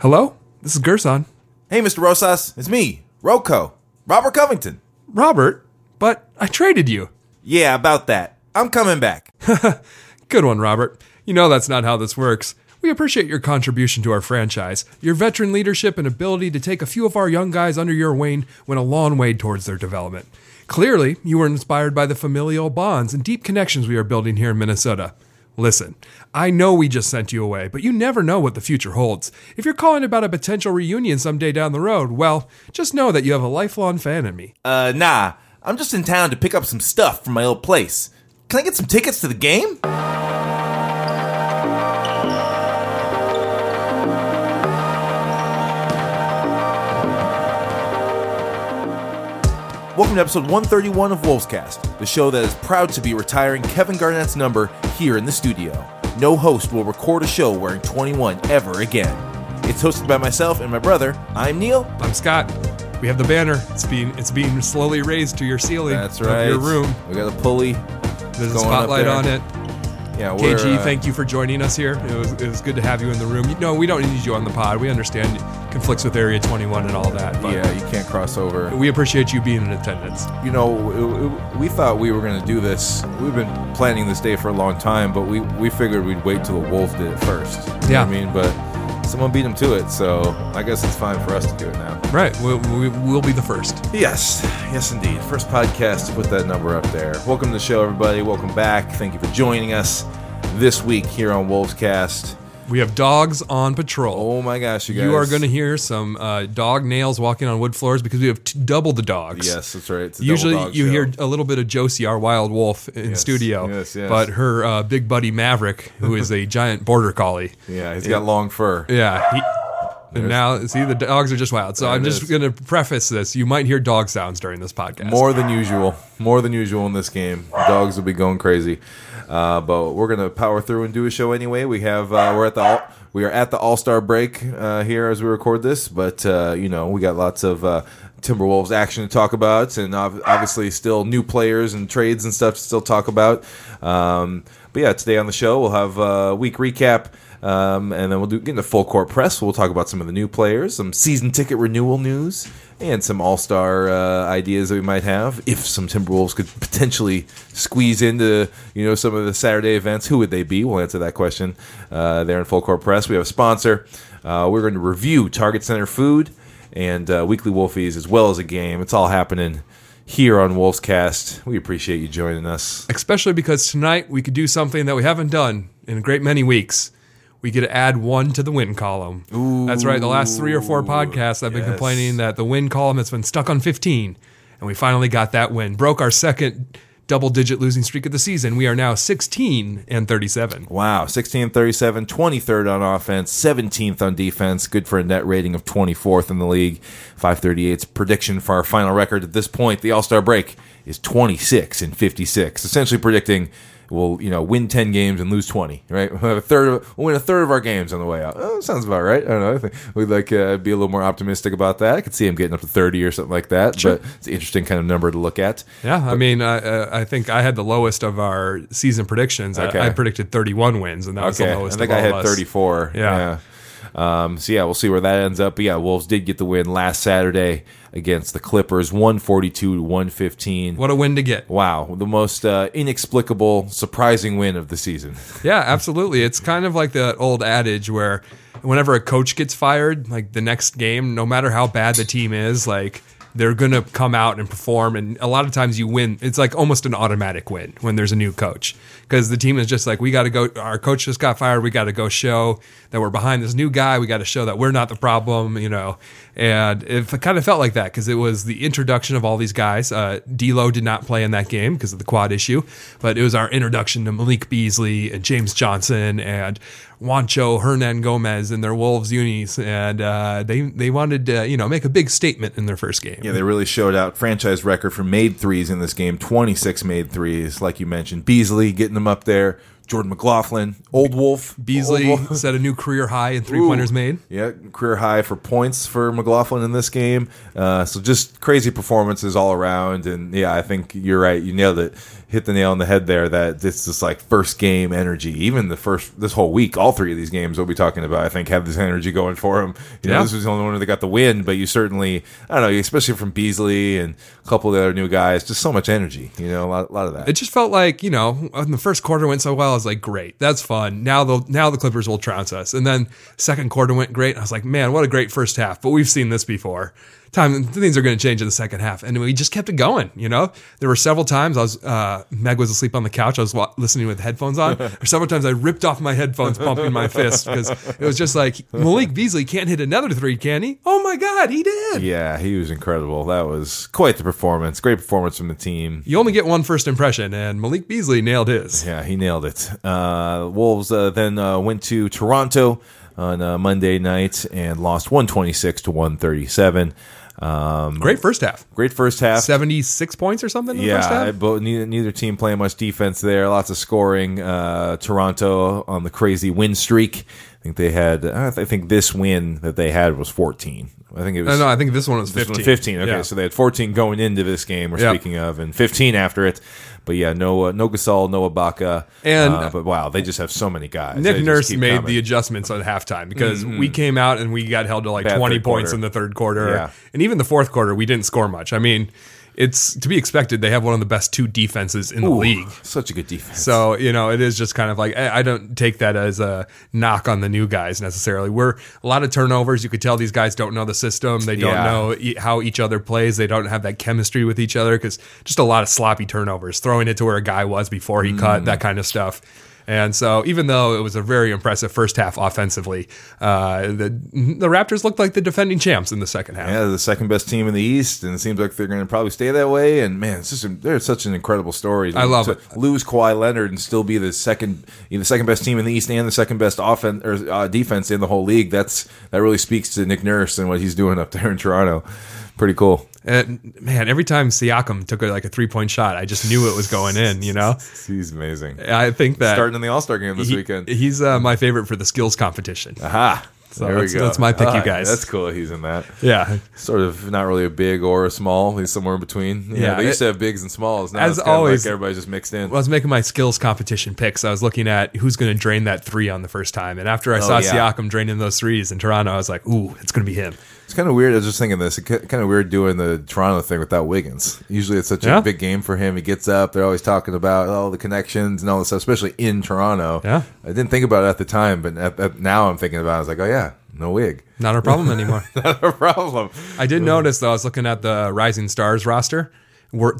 Hello? This is Gersson. Hey, Mr. Rosas, it's me, RoCo, Robert Covington. Robert, but I traded you. Yeah, about that. I'm coming back. Good one, Robert. You know that's not how this works. We appreciate your contribution to our franchise. Your veteran leadership and ability to take a few of our young guys under your wing went a long way towards their development. Clearly, you were inspired by the familial bonds and deep connections we are building here in Minnesota. Listen, I know we just sent you away, but you never know what the future holds. If you're calling about a potential reunion someday down the road, well, just know that you have a lifelong fan in me. Uh, nah, I'm just in town to pick up some stuff from my old place. Can I get some tickets to the game? Welcome to episode 131 of Wolvescast, the show that is proud to be retiring Kevin Garnett's number here in the studio. No host will record a show wearing 21 ever again. It's hosted by myself and my brother. I'm Neil. I'm Scott. We have the banner. It's being it's being slowly raised to your ceiling That's of right. your room. We got a pulley. There's a spotlight on it. Yeah, we're, KG, uh, thank you for joining us here. It was, it was good to have you in the room. You know, we don't need you on the pod. We understand conflicts with Area 21 and all that. But Yeah, you can't cross over. we appreciate you being in attendance. You know, we thought we were going to do this. We've been planning this day for a long time, but we, we figured we'd wait till the Wolves did it first. You know what Yeah. I mean, but someone beat them to it, so I guess it's fine for us to do it now. Right. We'll, we, we'll be the first. Yes, yes, indeed. First podcast to put that number up there. Welcome to the show, everybody. Welcome back. Thank you for joining us this week here on Wolvescast. We have dogs on patrol. Oh my gosh, you guys! You are going to hear some uh, dog nails walking on wood floors because we have t- double the dogs. Yes, that's right. Usually, you show. hear a little bit of Josie, our wild wolf, in Yes, studio. yes, yes. But her uh, big buddy Maverick, who is a giant border collie, Yeah, he's got long fur. yeah. He, and now, see, the dogs are just wild. So There I'm just going to preface this. You might hear dog sounds during this podcast. More than usual. More than usual in this game. Dogs will be going crazy. Uh, but we're gonna power through and do a show anyway. We have uh, we're at the all, we are at the All Star break uh, here as we record this, but uh, you know we got lots of uh, Timberwolves action to talk about, and ob- obviously still new players and trades and stuff to still talk about. Um, but yeah, today on the show we'll have a week recap. Um, and then we'll do get into full court press. We'll talk about some of the new players, some season ticket renewal news, and some All Star uh, ideas that we might have. If some Timberwolves could potentially squeeze into you know some of the Saturday events, who would they be? We'll answer that question uh, there in full court press. We have a sponsor. Uh, we're going to review Target Center Food and uh, Weekly Wolfies as well as a game. It's all happening here on Wolfscast. We appreciate you joining us. Especially because tonight we could do something that we haven't done in a great many weeks. We get to add one to the win column. That's right. The last three or four podcasts, I've been yes. complaining that the win column has been stuck on 15, and we finally got that win. Broke our second double-digit losing streak of the season. We are now 16 and 37. Wow, 16 37, 23rd on offense, 17th on defense. Good for a net rating of 24th in the league. 538's prediction for our final record at this point, the All Star break, is 26 and 56. Essentially predicting we'll you know win 10 games and lose 20. Right, we'll have a third. Of, we'll win a third of our games on the way out. Oh, sounds about right. I don't know. I think we'd like uh, be a little more optimistic about that. I could see him getting up to 30 or something like that. But it's an interesting kind of number to look at. Yeah, I mean, I, uh, I think I had the lowest of our season predictions. I- Okay. I, predicted 31 wins, and that was the lowest. I think I had 34. Yeah. Yeah. Um, so yeah, we'll see where that ends up. But yeah, Wolves did get the win last Saturday against the Clippers, 142 to 115. What a win to get! Wow, the most uh, inexplicable, surprising win of the season. Yeah, absolutely. It's kind of like the old adage where whenever a coach gets fired, like the next game, no matter how bad the team is, like they're going to come out and perform. And a lot of times you win. It's like almost an automatic win when there's a new coach because the team is just like, we got to go. Our coach just got fired. We got to go show that we're behind this new guy. We got to show that we're not the problem, you know. And it kind of felt like that because it was the introduction of all these guys. Uh, D'Lo did not play in that game because of the quad issue, but it was our introduction to Malik Beasley and James Johnson and Juancho Hernangomez in their Wolves unis, and uh, they they wanted to you know make a big statement in their first game. Yeah, they really showed out. Franchise record for made threes in this game 26 made threes, like you mentioned. Beasley getting them up there. Jordan McLaughlin, Old Wolf, Beasley Old Wolf. set a new career high in three pointers made. Yeah, career high for points for McLaughlin in this game. Uh, so just crazy performances all around. And yeah, I think you're right. You nailed it. Hit the nail on the head there. That this is like first game energy. Even the first this whole week, all three of these games we'll be talking about. I think have this energy going for them. You know, Yeah. this was the only one that got the win, but you certainly I don't know, especially from Beasley and a couple of the other new guys. Just so much energy. You know, a lot, a lot of that. It just felt like you know, the first quarter went so well, I was like, great, that's fun. Now the now the Clippers will trounce us. And then second quarter went great. I was like, man, what a great first half. But we've seen this before. Time things are going to change in the second half, and we just kept it going. You know, there were several times I was uh, Meg was asleep on the couch. I was wa- listening with headphones on. Or several times I ripped off my headphones, pumping my fist because it was just like Malik Beasley can't hit another three, can he? Oh my God, he did. yeah, he was incredible. That was quite the performance. Great performance from the team. You only get one first impression, and Malik Beasley nailed his. Yeah, he nailed it. Uh, Wolves uh, then uh, went to Toronto on uh, Monday night and lost 126 to 137. Um, Great first half. great first half. 76 points or something in the first Yeah, half? but neither, neither team playing much defense there. Lots of scoring. Uh, Toronto on the crazy win streak. I think they had. I think this win that they had was 14. I think it was. No, no, I think this one was This 15. one 15. Okay, Yeah. so they had 14 going into this game. We're Yeah. speaking of, and 15 after it. But yeah, no, uh, no Gasol, no Ibaka, And- uh, but wow, they just have so many guys. Nick Nurse made coming. Mm-hmm. the adjustments at halftime because we came out and we got held to like Bad 20 points quarter. in the third quarter. Yeah. And even the fourth quarter, we didn't score much. I mean, it's to be expected. They have one of the best two defenses in the Ooh, league. Such a good defense. So, you know, it is just kind of like, I don't take that as a knock on the new guys necessarily. We're a lot of turnovers. You could tell these guys don't know the system. They don't Yeah. know e- how each other plays. They don't have that chemistry with each other because just a lot of sloppy turnovers, throwing it to where a guy was before he Mm. cut, that kind of stuff. And so, even though it was a very impressive first half offensively, uh, the the Raptors looked like the defending champs in the second half. yeah, the second best team in the East, and it seems like they're going to probably stay that way. And man, it's just a, they're such an incredible story. I love to it. Lose Kawhi Leonard and still be the second, the second best team in the East and the second best offense or uh, defense in the whole league. That's that really speaks to Nick Nurse and what he's doing up there in Toronto. Pretty cool. And man, every time Siakam took a, like a three point shot, I just knew it was going in. You know, He's amazing. I think that Starting in the All Star game this he- weekend. He's uh, my favorite for the skills competition. Aha. So there that's- we go. that's my pick, you guys. That's cool. He's in that. Yeah. Sort of not really a big or a small. He's somewhere in between. Yeah, Yeah, they used it- to have bigs and smalls. Now As it's kind of always- like everybody's just mixed in. When I was making my skills competition picks, I was looking at who's going to drain that three on the first time. And after I saw Oh, yeah. Siakam draining those threes in Toronto, I was like, ooh, it's going to be him. It's kind of weird. I was just thinking this. It's kind of weird doing the Toronto thing without Wiggins. Usually, it's such Yeah. a big game for him. He gets up. They're always talking about all the connections and all this stuff, especially in Toronto. Yeah. I didn't think about it at the time, but at, at, now I'm thinking about. it. I was like, oh yeah, no wig, Not a problem anymore. not a problem. I did notice, though, I was looking at the Rising Stars roster,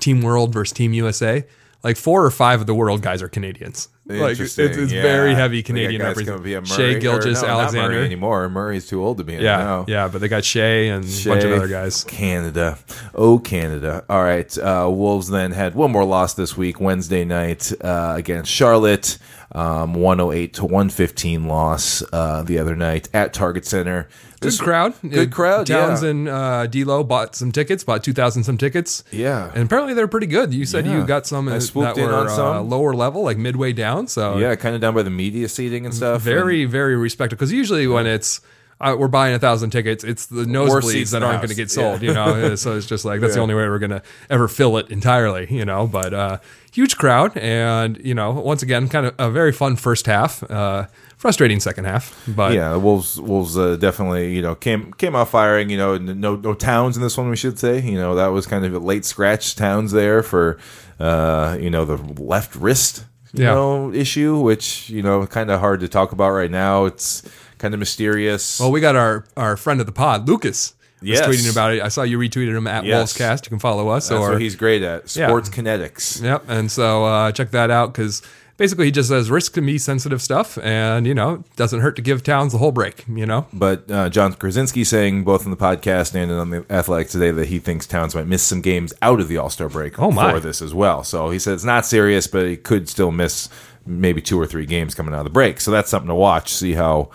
Team World versus Team USA. Like four or five of the world guys are Canadians. Like it's, it's Yeah. very heavy Canadian guys gonna be a representation. Shai Murray- Gilgeous no, not Alexander. Murray anymore. Murray's too old to be. Yeah, now. yeah, but they got Shai and a bunch of other guys. Canada. Oh, Canada. All right. Uh, Wolves then had one more loss this week, Wednesday night uh, against Charlotte. Um, 108 to 115 loss uh, the other night at Target Center. Good This- crowd. Good Uh, crowd. Towns yeah. and uh, D'Lo bought some tickets, bought two thousand some tickets. Yeah. and apparently they're pretty good. You said Yeah. you got some I uh, swooped that in were on uh, some. lower level, like midway down. So yeah, kind of down by the media seating and stuff. very very respectable. Because usually when it's uh, we're buying a thousand tickets, it's the nosebleeds that aren't going to get Yeah. sold. You know, so it's just like that's the only way we're going to ever fill it entirely. You know, but uh, huge crowd, and you know, once again, kind of a very fun first half. Uh, frustrating second half, but yeah, the Wolves Wolves uh, definitely you know came came out firing. You know, no no towns in this one. We should say you know that was kind of a late scratch towns there for uh, you know the left wrist you Yeah. know issue, which you know kind of hard to talk about right now. It's kind of mysterious. Well, we got our, our friend of the pod, Lucas, was Yes. tweeting about it. I saw you retweeted him at Yes. Wolfscast. You can follow us. That's or what he's great at Yeah. sports kinetics. Yep. And so uh, check that out because basically he just says risk to me sensitive stuff, and you know doesn't hurt to give towns the whole break. You know. But uh, Jon Krawczynski saying both on the podcast and on the Athletic today that he thinks Towns might miss some games out of the All Star break Oh, my. for this as well. So he said it's not serious, but he could still miss maybe two or three games coming out of the break. So that's something to watch. See how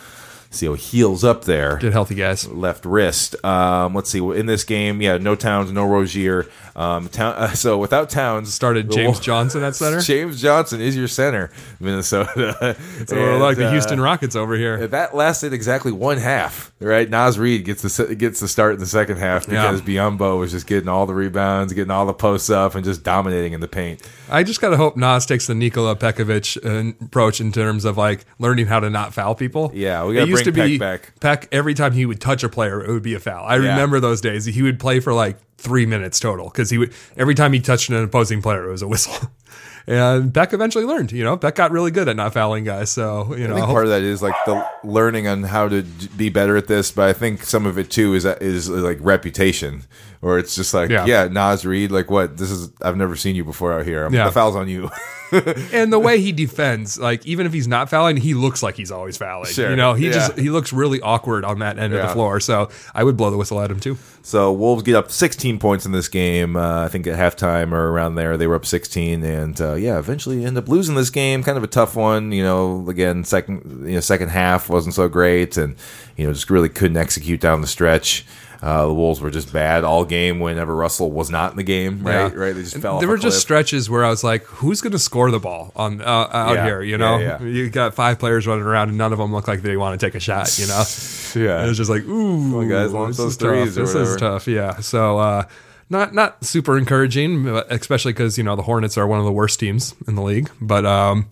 See how he heals up there. Good healthy guys. left wrist. Um, let's see. In this game, yeah, no Towns, no Rozier. Um, town, uh, so without Towns, Started James Johnson at center. James Johnson is your center, Minnesota. So we're like the And, uh, Houston Rockets over here. That lasted exactly one half, right? Naz Reid gets the gets the start in the second half because Biyombo was just getting all the rebounds, getting all the posts up, and just dominating in the paint. I just gotta hope Naz takes the Nikola Pekovic uh, approach in terms of like learning how to not foul people. Yeah, we gotta it used to be Pek back. Pek every time he would touch a player, it would be a foul. I remember those days. He would play for like three minutes total because he would every time he touched an opposing player, it was a whistle. And Pek eventually learned. You know, Pek got really good at not fouling guys. So you know, part of that is like the learning on how to d- be better at this, but I think some of it too is is like reputation, or it's just like Yeah. yeah, Naz Reid, like what this is. I've never seen you before out here. I'm, Yeah. The foul's on you. and the way he defends, like even if he's not fouling, he looks like he's always fouling. Sure. You know, he Yeah. just he looks really awkward on that end of the floor. So I would blow the whistle at him too. So Wolves get up 16 points in this game. Uh, I think at halftime or around there, they were up 16, and uh, yeah, eventually end up losing this game. Kind of a tough one, you know. Again, second you know second half wasn't so great, and you know just really couldn't execute down the stretch. Uh, the Wolves were just bad all game. Whenever Russell was not in the game, right, Yeah. right, they just fell. There were just stretches where I was like, "Who's going to score the ball on uh, out Yeah. here?" You know, Yeah, you got five players running around, and none of them look like they want to take a shot. You know, yeah. it was just like, "Ooh, on, guys, this those is tough. This is tough." Yeah, so uh, not not super encouraging, especially because you know the Hornets are one of the worst teams in the league. But um,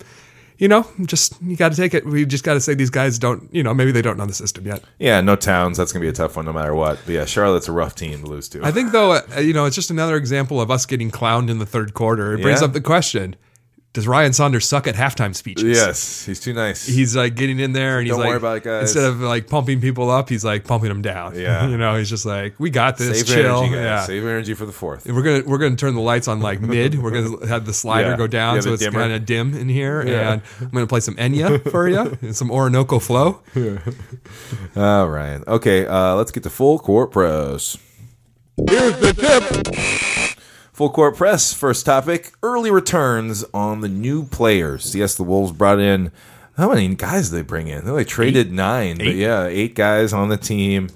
you know, just you got to take it. We just got to say these guys don't. You know, maybe they don't know the system yet. yeah, no Towns. That's gonna be a tough one, no matter what. But yeah, Charlotte's a rough team to lose to. I think though, uh, you know, it's just another example of us getting clowned in the third quarter. It brings Yeah. up the question: Does Ryan Saunders suck at halftime speeches? yes, he's too nice. He's like getting in there and he's Don't like, worry about it, guys. instead of like pumping people up, he's like pumping them down. Yeah. you know, he's just like, we got this. Save chill. energy, guys. yeah. Save energy for the fourth. We're gonna we're gonna turn the lights on like mid. We're gonna have the slider Yeah. go down Yeah, so the it's dimmer. kind of dim in here, Yeah. and I'm gonna play some Enya for you and some Orinoco Flow. All right. Okay, uh, let's get to full court press. Here's the tip. Full court press. First topic: early returns on the new players. Yes, the Wolves brought in how many guys did they bring in? They only traded nine, but yeah, eight guys on the team.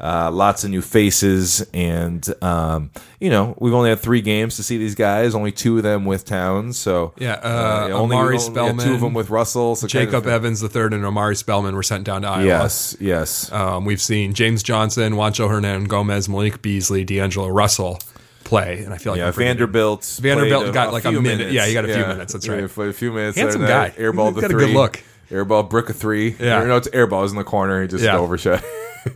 Uh, lots of new faces, and um, you know we've only had three games to see these guys. Only two of them with Towns, so Yeah, uh, only, Omari only had two of them with Russell. So kind Jacob of- Evans the third and Omari Spellman were sent down to Iowa. Yes, yes. Um, we've seen James Johnson, Juancho Hernangomez, Malik Beasley, D'Angelo Russell play, and I feel like Yeah, we're pretty good. Vanderbilt. Vanderbilt got like a minute. minutes. Yeah, he got a few minutes, that's Yeah, right. played a few minutes. Handsome there, guy. Airball the got a three. good look. Airball brick a three. Yeah. Or no, it's airball. Is in the corner. He just Yeah. overshot.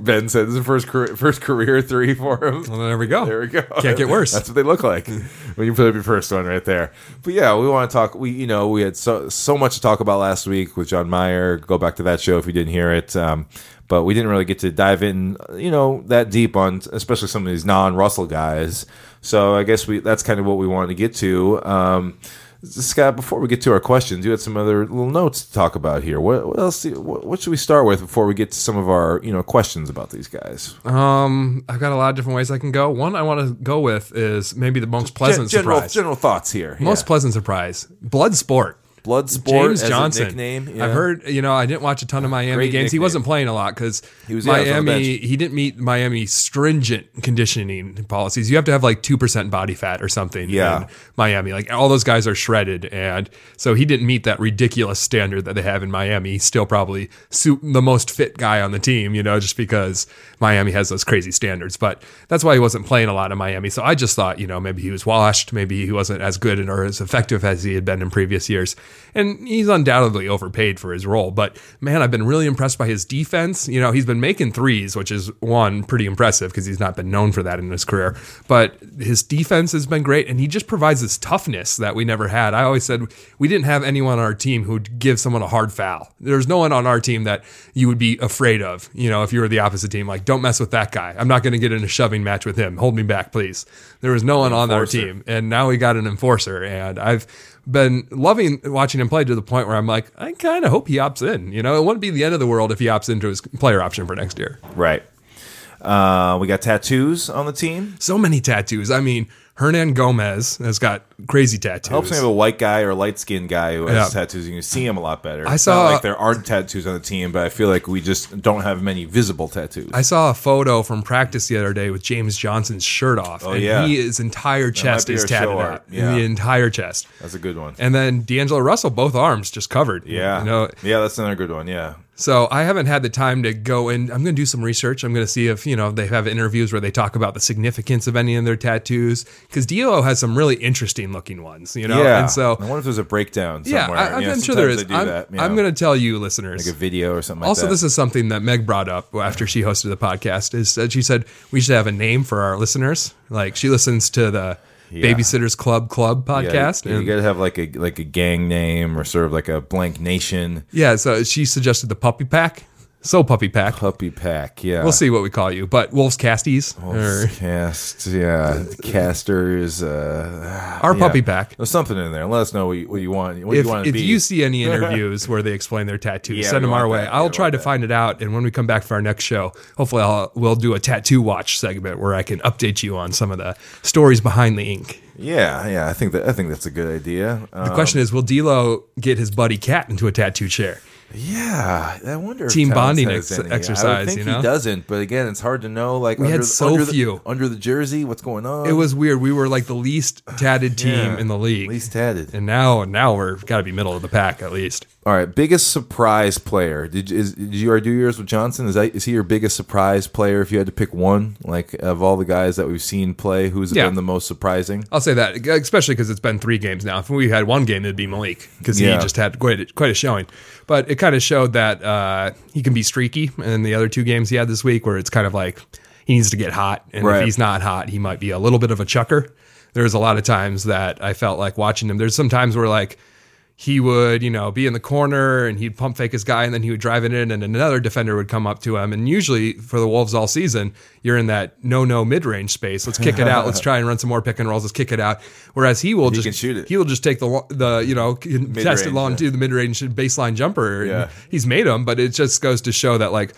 ben said this is the first career, first career three for him. Well, there we go. There we go. Can't get worse. That's what they look like when you put up your first one right there. But yeah, we want to talk. We you know we had so so much to talk about last week with John Meyer. Go back to that show if you didn't hear it. Um, but we didn't really get to dive in, you know, that deep on especially some of these non-Russell guys. So I guess we that's kind of what we wanted to get to. Um, Scott, before we get to our questions, you had some other little notes to talk about here. What, what else? do you- What, what should we start with before we get to some of our, you know, questions about these guys? Um, I've got a lot of different ways I can go. One I want to go with is maybe the most pleasant Gen- general, surprise. general thoughts here. most Yeah. pleasant surprise. Blood sport. Blood sport James as Johnson. a nickname. Yeah. I've heard, you know, I didn't watch a ton of Miami Great games. He wasn't playing a lot because He was- yeah, he was on the Miami. He didn't meet Miami stringent conditioning policies. You have to have like two percent body fat or something. Yeah. in Miami. Like all those guys are shredded, and so he didn't meet that ridiculous standard that they have in Miami. He's still probably the most fit guy on the team, you know, just because Miami has those crazy standards. But that's why he wasn't playing a lot in Miami. So I just thought, you know, maybe he was washed, maybe he wasn't as good or as effective as he had been in previous years, and he's undoubtedly overpaid for his role. But man, I've been really impressed by his defense. You know, he's been making threes, which is one pretty impressive because he's not been known for that in his career. But his defense has been great, and he just provides this toughness that we never had. I always said we didn't have anyone on our team who'd give someone a hard foul. There's no one on our team that you would be afraid of. You know, if you were the opposite team, like don't mess with that guy. I'm not going to get in a shoving match with him. Hold me back, please. There was no one on our team, and now we got an enforcer, and I've been loving watching him play to the point where I'm like, I kind of hope he opts in. You know, it wouldn't be the end of the world if he opts into his player option for next year. right. Uh, we got tattoos on the team. So many tattoos. I mean, Hernangomez has got crazy tattoos. Helps me have a white guy or a light skinned guy who has Yeah. tattoos. You can see him a lot better. I It's saw- not like there aren't tattoos on the team, but I feel like we just don't have many visible tattoos. I saw a photo from practice the other day with James Johnson's shirt off, oh, and Oh, yeah. he his entire chest is tatted out. Yeah. The entire chest. That's a good one. And then D'Angelo Russell, both arms just covered. Yeah, You know, yeah, that's another good one. Yeah, So I haven't had the time to go in. I'm going to do some research. I'm going to see if you know they have interviews where they talk about the significance of any of their tattoos because D'Lo has some really interesting looking ones. You know, yeah. and so I wonder if there's a breakdown yeah, somewhere. I, I'm, Yeah, I'm sure there is. I'm, that, yeah. I'm going to tell you, listeners. like a video or something. also, that. this is something that Meg brought up after she hosted the podcast. Is that she said we should have a name for our listeners. Like she listens to the Yeah. Babysitters Club Club Yeah, podcast. You, you and- gotta have like a like a gang name or sort of like a blank nation yeah, so she suggested the Puppy Pack. So Puppy Pack. puppy pack. Yeah, We'll see what we call you, but Wolves Casties or Cast, yeah, casters. Uh, our yeah. Puppy Pack. There's something in there. Let us know what you, what you want. What if, you want to if be. you see any interviews where they explain their tattoos, Yeah, send them our way. that. I'll try to that. find it out, and when we come back for our next show, hopefully I'll, we'll do a tattoo watch segment where I can update you on some of the stories behind the ink. yeah, yeah, I think that I think that's a good idea. The Um, question is, will D'Lo get his buddy Cat into a tattoo chair? Yeah, I wonder. Team bonding ex-. I exercise, would think you know? he doesn't, but again, it's hard to know. Like We under, had the- so under the- few. under the jersey. What's going on? It was weird. We were like the least tatted team Yeah, in the league, least tatted. and now now we're got to be middle of the pack at least. All right, biggest surprise player. Did you, is, did you already do yours with Johnson? Is that is he your biggest surprise player? If you had to pick one, like of all the guys that we've seen play, who's Yeah. been the most surprising? I'll say that, especially because it's been three games now. If we had one game, it'd be Malik because Yeah. he just had quite a, quite a showing. But it kind of showed that uh, he can be streaky. And the other two games he had this week, where it's kind of like he needs to get hot, and Right. if he's not hot, he might be a little bit of a chucker. There's a lot of times that I felt like watching him. There's some times where like he would, you know, be in the corner and he'd pump fake his guy and then he would drive it in and another defender would come up to him. And usually for the Wolves all season, you're in that no no mid range space. Let's kick it out. Let's try and run some more pick and rolls. Let's kick it out. Whereas he will just can shoot it. He will just take the the you know contested Mid-range, long yeah. to the mid range baseline jumper. Yeah. he's made them, but it just goes to show that like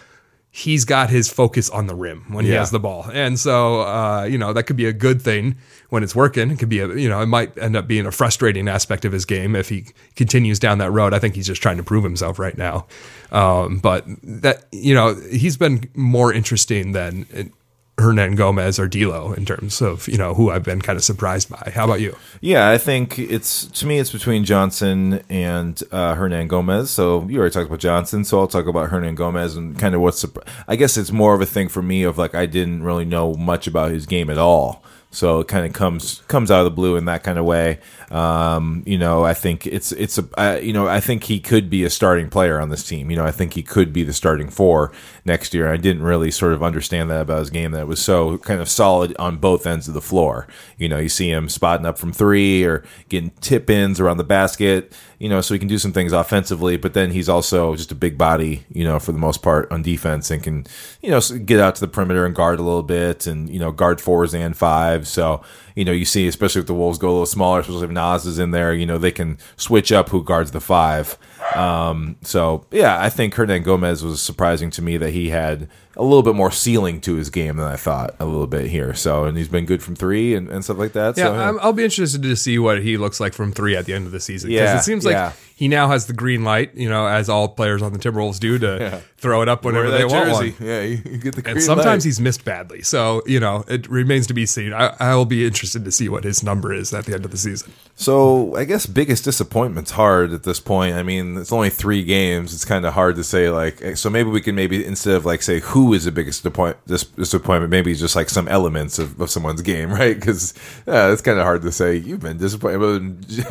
he's got his focus on the rim when he Yeah. has the ball. And so, uh, you know, that could be a good thing when it's working. It could be a, you know, it might end up being a frustrating aspect of his game if he continues down that road. I think he's just trying to prove himself right now. Um, but that, you know, he's been more interesting than Hernangomez or D'Lo in terms of, you know, who I've been kind of surprised by. How about you? Yeah, I think it's to me it's between Johnson and uh, Hernangomez. So you already talked about Johnson, so I'll talk about Hernangomez and kind of what's. I guess it's more of a thing for me of like I didn't really know much about his game at all. So it kind of comes comes out of the blue in that kind of way. Um, you know, I think it's it's a I, you know I think he could be a starting player on this team. You know, I think he could be the starting four next year. I didn't really sort of understand that about his game that was so kind of solid on both ends of the floor. You know, you see him spotting up from three or getting tip ins around the basket. You know, so he can do some things offensively, but then he's also just a big body. You know, for the most part on defense and can you know get out to the perimeter and guard a little bit and you know guard fours and fives. So you know, you see, especially if the Wolves go a little smaller, especially if Naz is in there, you know, they can switch up who guards the five. Um, so yeah, I think Hernangomez was surprising to me that he had a little bit more ceiling to his game than I thought a little bit here. So, and he's been good from three and, and stuff like that. Yeah, so, I'm, I'll be interested to see what he looks like from three at the end of the season. Because Yeah, it seems like yeah. He now has the green light, you know, as all players on the Timberwolves do, to throw it up whenever they want one. Yeah, you, you get the green And sometimes light. he's missed badly. So, you know, it remains to be seen. I, I will be interested to see what his number is at the end of the season. So I guess biggest disappointment's hard at this point. I mean, it's only three games. It's kind of hard to say like. eh, So maybe we can maybe instead of like say who is the biggest disappoint, disappointment, maybe just like some elements of, of someone's game, right? Because uh, it's kind of hard to say you've been disappointed.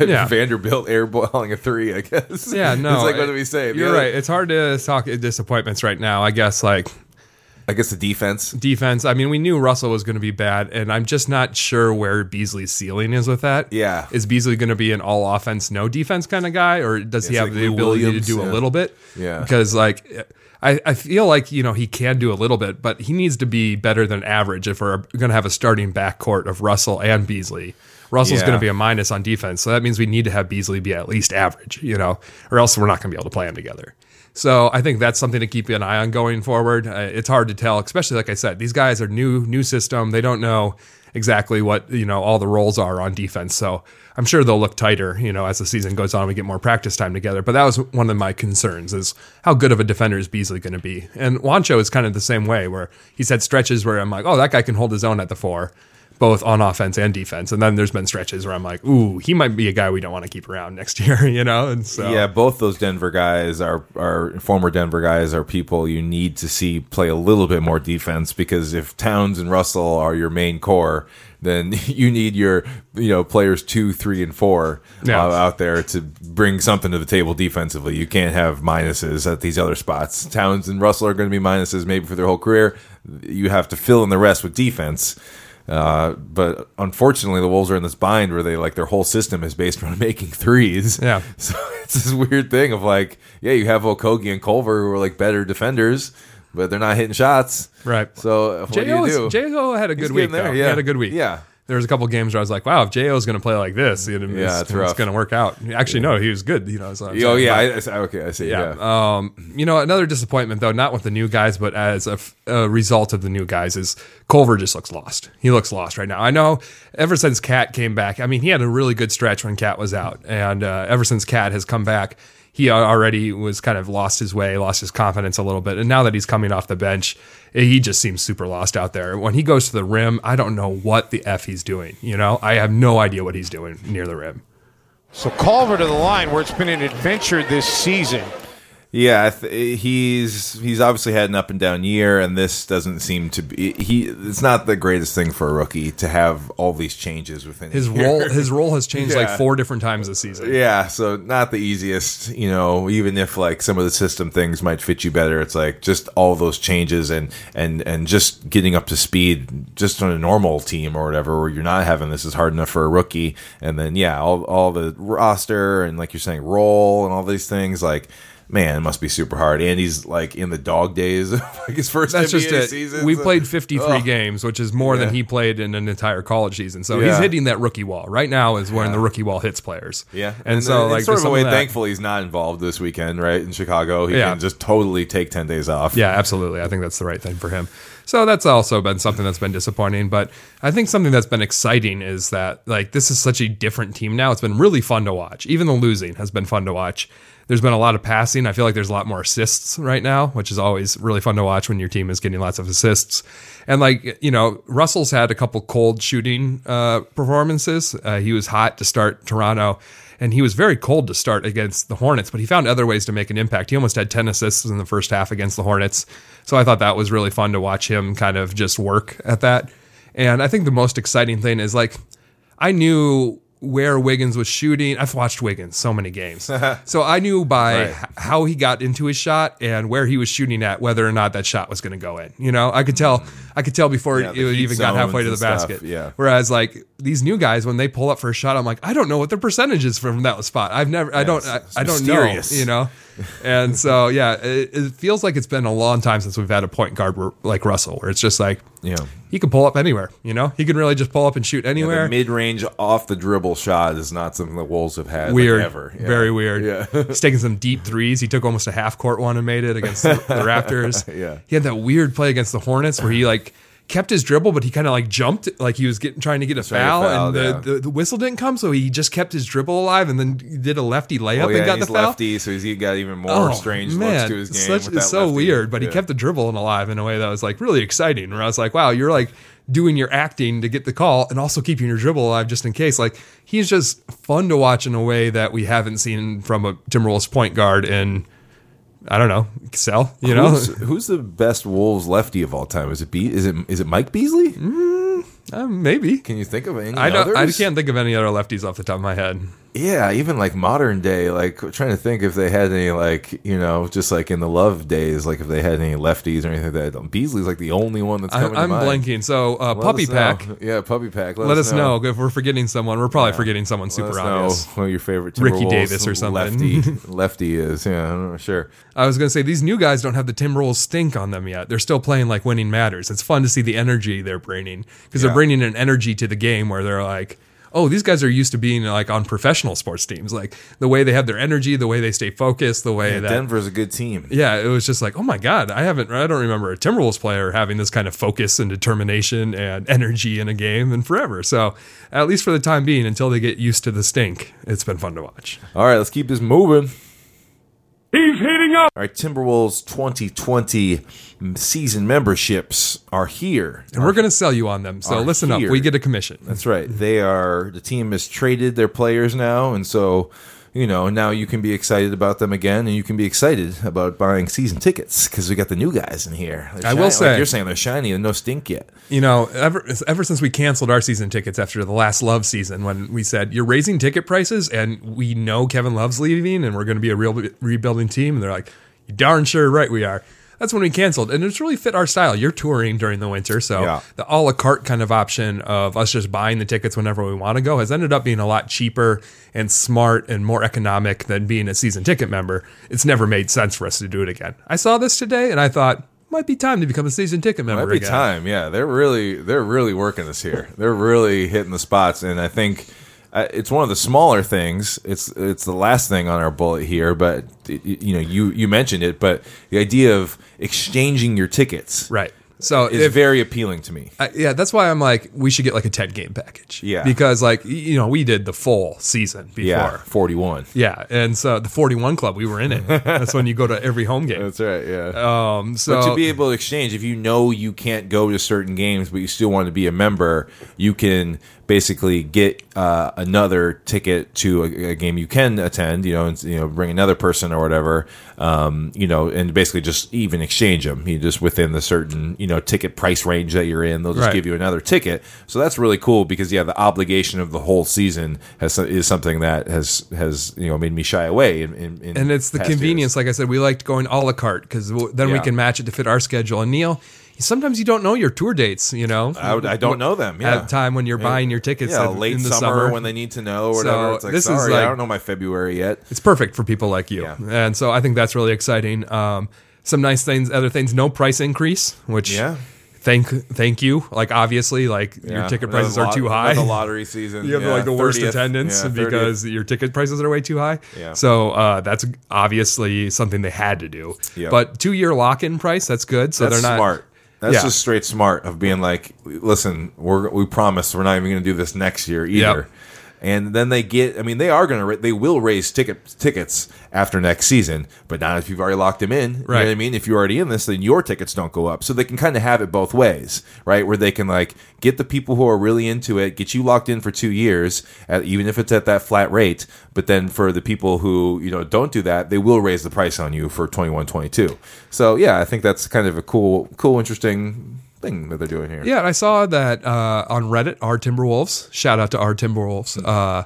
Yeah. Vanderbilt airballing a three, I guess. Yeah, no. it's like what do we say? You're other- right. It's hard to talk disappointments right now. I guess, like, I guess the defense. defense. I mean, we knew Russell was going to be bad, and I'm just not sure where Beasley's ceiling is with that. Yeah. Is Beasley going to be an all offense, no defense kind of guy, or does he It's have like the Lou ability Williams, to do yeah. a little bit? Yeah. Because, like, I, I feel like, you know, he can do a little bit, but he needs to be better than average if we're going to have a starting backcourt of Russell and Beasley. Russell's Yeah. going to be a minus on defense, so that means we need to have Beasley be at least average, you know, or else we're not going to be able to play them together. So I think that's something to keep an eye on going forward. Uh, it's hard to tell, especially like I said, these guys are new, new system. They don't know exactly what you know all the roles are on defense. So I'm sure they'll look tighter, you know, as the season goes on. We get more practice time together. But that was one of my concerns: is how good of a defender is Beasley going to be? And Juancho is kind of the same way, where he's had stretches where I'm like, oh, that guy can hold his own at the four both on offense and defense. And then there's been stretches where I'm like, ooh, he might be a guy we don't want to keep around next year, you know? And so Yeah, both those Denver guys are are former Denver guys are people you need to see play a little bit more defense because if Towns and Russell are your main core, then you need your you know players two, three, and four Yeah. uh, out there to bring something to the table defensively. You can't have minuses at these other spots. Towns and Russell are going to be minuses maybe for their whole career. You have to fill in the rest with defense. Uh, but unfortunately, the Wolves are in this bind where they like their whole system is based on making threes. Yeah. So it's this weird thing of like, yeah, you have Okogie and Culver who are like better defenders, but they're not hitting shots. Right. So what do you do? Jo had a good week. there, though. He yeah. had a good week. Yeah. There was a couple games where I was like, "Wow, if Jo is going to play like this, it, it's, Yeah, it's rough. going to work out." Actually, no, he was good. You know, so Oh yeah, I, I, okay, I see. yeah. Yeah, Um, you know, another disappointment though, not with the new guys, but as a, f- a result of the new guys, is Culver just looks lost. He looks lost right now. I know. Ever since Cat came back, I mean, he had a really good stretch when Cat was out, and uh, ever since Cat has come back, he already was kind of lost his way, lost his confidence a little bit, and now that he's coming off the bench, eh, he just seems super lost out there. When he goes to the rim, I don't know what the f he's doing. You know, I have no idea what he's doing near the rim. So Culver to the line where it's been an adventure this season. Yeah. Th- he's he's obviously had an up and down year, and this doesn't seem to be. He it's not the greatest thing for a rookie to have all these changes within His role, his role has changed like four different times this season. Yeah, so not the easiest, you know, even if like some of the system things might fit you better, it's like just all those changes and and and just getting up to speed just on a normal team or whatever where you're not having this is hard enough for a rookie and then yeah, all all the roster and like you're saying role and all these things like Man, it must be super hard. And he's like in the dog days of like his first That's NBA just it. season. We so- played 53 Ugh. games, which is more Yeah. than he played in an entire college season. So he's hitting that rookie wall. Right now is when the rookie wall hits players. Yeah, And, so, it's like, sort of a way. that- Thankful he's not involved this weekend, right? In Chicago, he Yeah. can just totally take ten days off. Yeah, absolutely. I think that's the right thing for him. So that's also been something that's been disappointing. But I think something that's been exciting is that like this is such a different team now. It's been really fun to watch. Even the losing has been fun to watch. There's been a lot of passing. I feel like there's a lot more assists right now, which is always really fun to watch when your team is getting lots of assists. And like you know, Russell's had a couple cold shooting uh, performances. Uh, he was hot to start Toronto and he was very cold to start against the Hornets, but he found other ways to make an impact. He almost had 10 assists in the first half against the Hornets. So I thought that was really fun to watch him kind of just work at that. And I think the most exciting thing is like, I knew where Wiggins was shooting. I've watched Wiggins so many games. so I knew by Right. h- how he got into his shot and where he was shooting at whether or not that shot was going to go in. You know, I could tell I could tell before Yeah, it even got halfway to the stuff, basket. yeah. Whereas like these new guys when they pull up for a shot I'm like I don't know what their percentage is from that spot. I've never I don't I, I don't mysterious. know, you know. And so yeah, it, it feels like it's been a long time since we've had a point guard where- like Russell where it's just like Yeah. he can pull up anywhere, you know? He can really just pull up and shoot anywhere. The mid-range off the dribble shot is not something the Wolves have had like, ever. Yeah. very weird. Yeah. He's taking some deep threes. He took almost a half court one and made it against the, the Raptors. Yeah. he had that weird play against the Hornets where he like kept his dribble, but he kind of like jumped, like he was getting trying to get a foul, foul, and the, yeah. the, the whistle didn't come, so he just kept his dribble alive and then did a lefty layup Oh yeah, and got the foul. lefty, so he's got even more oh, strange looks to his game. Such, it's so lefty. weird, but he kept the dribble and alive in a way that was like really exciting. Where I was like, wow, you're like doing your acting to get the call and also keeping your dribble alive just in case. Like he's just fun to watch in a way that we haven't seen from a Timberwolves point guard in I don't know, Excel, you know. Who's, the best Wolves lefty of all time? Is it Be- is it is it Mike Beasley? Uh, maybe. Can you think of any I don't. I others? can't think of any other lefties off the top of my head. Yeah, even like modern day, like trying to think if they had any like you know just like in the love days, like if they had any lefties or anything like that. Beasley's like the only one that's I, coming. I'm to mind. blanking. So uh, Let puppy us know. pack. yeah, puppy pack. Let, us know. if we're forgetting someone. We're probably Yeah. forgetting someone Let super us obvious. know your favorite Ricky Davis or something. Lefty, lefty is. Yeah, I'm not sure. I was going to say these new guys don't have the Timberwolves stink on them yet. They're still playing like winning matters. It's fun to see the energy they're bringing because Yeah. they're bringing an energy to the game where they're like, oh, these guys are used to being like on professional sports teams, like the way they have their energy, the way they stay focused, the way that Denver's a good team. yeah, it was just like, oh my god, I haven't, I don't remember a Timberwolves player having this kind of focus and determination and energy in a game in forever. So at least for the time being, until they get used to the stink, it's been fun to watch. All right, let's keep this moving. He's heating up. All right, Timberwolves 2020 season memberships are here. And we're gonna sell you on them. So Are listen up, we get a commission. That's right. They are the team has traded their players now, and so you know now you can be excited about them again, and you can be excited about buying season tickets because we got the new guys in here. They're I will say- like you're saying they're shiny and no stink yet. You know, ever ever since we canceled our season tickets after the last Love season, when we said you're raising ticket prices, and we know Kevin Love's leaving, and we're going to be a real rebuilding team, and they're like, "You darn sure right we are." That's when we canceled, and it's really fit our style. You're touring during the winter, so Yeah. the a la carte kind of option of us just buying the tickets whenever we want to go has ended up being a lot cheaper and smart and more economic than being a season ticket member. It's never made sense for us to do it again. I saw this today, and I thought might be time to become a season ticket member Might be again. time. Yeah, they're really they're really working this here. They're really hitting the spots, and I think uh, it's one of the smaller things. It's it's the last thing on our bullet here, but you know you you mentioned it, but the idea of exchanging your tickets Right. So is if, very appealing to me. I, yeah, that's why I'm like, we should get like a 10 game package. Yeah. Because like, you know, we did the full season before. Yeah, forty one. Yeah. And so the 41 club, we were in it. That's when you go to every home game. That's right. Yeah. Um, so But to be able to exchange, if you know you can't go to certain games, but you still want to be a member, you can basically get uh, another ticket to a, a game you can attend. You know, and you know, bring another person or whatever. Um, you know, and basically just even exchange them. You just within the certain you know ticket price range that you're in, they'll just Right. give you another ticket. So that's really cool because yeah, the obligation of the whole season has is something that has has you know made me shy away. In, in, in and it's the past years. convenience. Like I said, we liked going a la carte because then we can match it to fit our schedule. And Neil, sometimes you don't know your tour dates, you know? I, I don't know them. Yeah. At the time when you're buying your tickets yeah, at- late in the summer, summer. when they need to know or So whatever. It's like, this is like- I don't know my February yet. it's perfect for people like you. Yeah. And so I think that's really exciting. Um, some nice things, other things, no price increase, which Yeah. thank thank you. Like obviously, like your ticket prices are too high. The lottery season. You have Yeah, like the worst attendance Yeah, because your ticket prices are way too high. Yeah. So uh, that's obviously something they had to do. Yeah. But two year lock in price, that's good. So that's they're not smart. That's Yeah. just straight smart of being like, listen, we're we promise we're not even going to do this next year either. And then they get, I mean, they are going to, they will raise ticket tickets after next season, but not if you've already locked them in. You know Right. what I mean? If you're already in this, then your tickets don't go up. So they can kind of have it both ways, right? Where they can like get the people who are really into it, get you locked in for two years, at, even if it's at that flat rate. But then for the people who, you know, don't do that, they will raise the price on you for 21, 22. So yeah, I think that's kind of a cool, cool, interesting thing that they're doing here. Yeah, and I saw that uh, on Reddit, our Timberwolves. Shout out to our Timberwolves. Uh,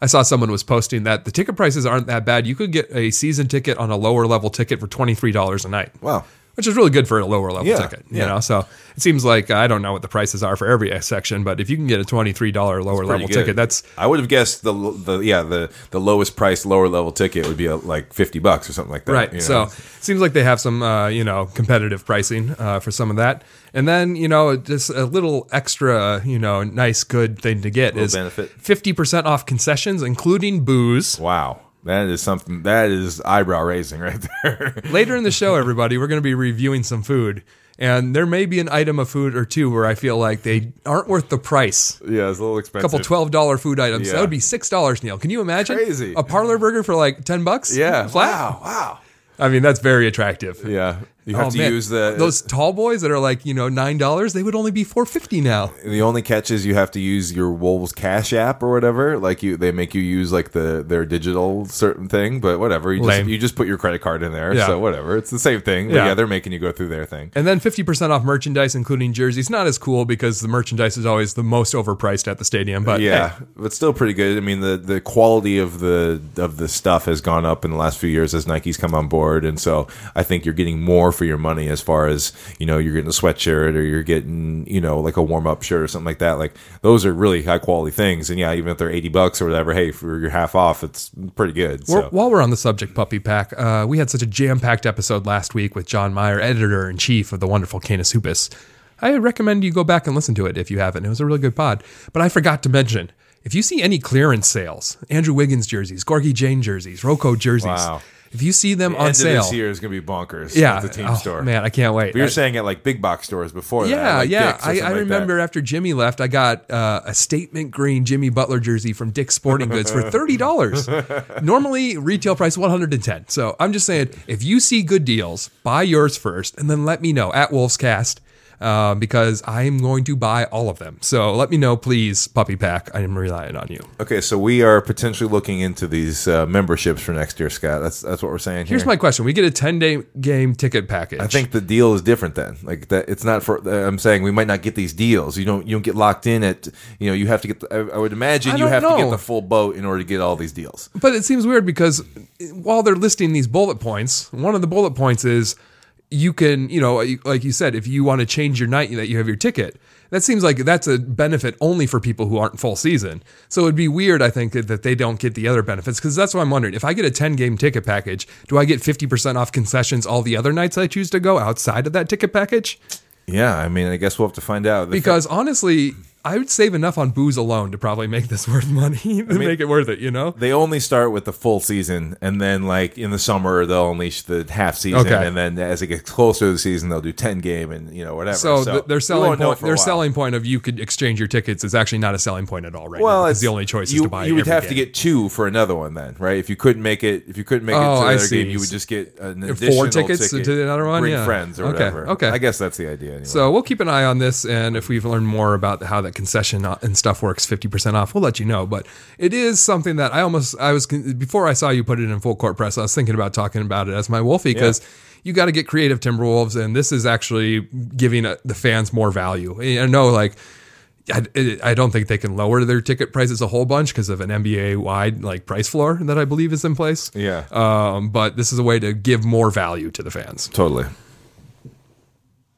I saw someone was posting that the ticket prices aren't that bad. You could get a season ticket on a lower level ticket for twenty three dollars a night. Wow. Which is really good for a lower level Yeah, ticket, you yeah. know. So it seems like I don't know what the prices are for every section, but if you can get a twenty three dollar lower level good. ticket, that's I would have guessed the the yeah the the lowest price lower level ticket would be uh like fifty bucks or something like that. Right. you So it seems like they have some, uh, you know, competitive pricing uh, for some of that. And then, you know, just a little extra, you know, nice, good thing to get is benefit. 50% off concessions, including booze. wow, that is something that is eyebrow raising right there. Later in the show, everybody, we're going to be reviewing some food. And there may be an item of food or two where I feel like they aren't worth the price. yeah, it's a little expensive. A couple twelve dollar food items. Yeah. That would be six dollars, Neil. Can you imagine? Crazy. A parlor burger for like ten bucks? Yeah. Flat? Wow. Wow. I mean, that's very attractive. Yeah. You have Oh, to man. use the those tall boys that are like you know nine dollars. They would only be four fifty now. The only catch is you have to use your Wolves Cash app or whatever. Like you, they make you use like the their digital certain thing, but whatever. You just you just put your credit card in there, Yeah. so whatever. It's the same thing. But Yeah. yeah, they're making you go through their thing. And then fifty percent off merchandise, including jerseys. Not as cool because the merchandise is always the most overpriced at the stadium. But yeah, hey, but still pretty good. I mean, the the quality of the of the stuff has gone up in the last few years as Nike's come on board, and so I think you're getting more for your money as far as you know you're getting a sweatshirt or you're getting you know like a warm up shirt or something like that. Like those are really high quality things, and yeah, even if they're eighty bucks or whatever, hey, for your half off, it's pretty good. So. while we're on the subject, puppy pack, uh, we had such a jam packed episode last week with John Meyer, editor in chief of the wonderful Canis Hoopus. I recommend you go back and listen to it if you haven't. It was a really good pod. But I forgot to mention if you see any clearance sales, Andrew Wiggins jerseys, Gorgui Dieng jerseys, RoCo jerseys, Wow. If you see them The on end sale, of this year is going to be bonkers. yeah, at the team oh, store. man, I can't wait. But you're I- saying at like big box stores before that. yeah, like yeah. I, I like remember after Jimmy left, I got uh, a statement green Jimmy Butler jersey from Dick's Sporting Goods for thirty dollars. Normally retail price one hundred and ten. So I'm just saying, if you see good deals, buy yours first, and then let me know at Wolfscast. Uh, because I am going to buy all of them. So let me know, please, Puppy Pack. I am relying on you. Okay, so we are potentially looking into these uh, memberships for next year, Scott. That's that's what we're saying here. Here's my question: We get a ten day game ticket package. I think the deal is different then. Like that, it's not for. Uh, I'm saying we might not get these deals. You don't. You don't get locked in at. You know, you have to get. The, I, I would imagine I you have to get the full boat in order to get all these deals. But it seems weird because while they're listing these bullet points, one of the bullet points is you can, you know, like you said, if you want to change your night that you have your ticket, that seems like that's a benefit only for people who aren't full season. So it'd be weird, I think, that they don't get the other benefits because that's what I'm wondering. If I get a 10 game ticket package, do I get 50% off concessions all the other nights I choose to go outside of that ticket package? Yeah, I mean, I guess we'll have to find out. The Because honestly, I would save enough on booze alone to probably make this worth money to make it worth it, you know? they only start with the full season, and then like in the summer they'll unleash the half season, Okay. and then as it gets closer to the season, they'll do ten game and you know whatever. So, th- their selling point, their selling point of you could exchange your tickets is actually not a selling point at all right now. Well, because it's the only choice you, is to buy. You would have to get two for another one then, right? If you couldn't make it, if you couldn't make it Oh, to another game, you would just get an Four tickets ticket, to another one? Bring Yeah. friends or Okay, whatever. okay. I guess that's the idea. Anyway. So we'll keep an eye on this, and if we've learned more about how that concession and stuff works, fifty percent off, we'll let you know. But it is something that I almost I was before I saw you put it in full court press. I was thinking about talking about it as my Wolfie because. You got to get creative, Timberwolves, and this is actually giving uh, the fans more value. I know, like, I, I don't think they can lower their ticket prices a whole bunch because of an NBA wide like price floor that I believe is in place. Yeah. Um, but this is a way to give more value to the fans. totally.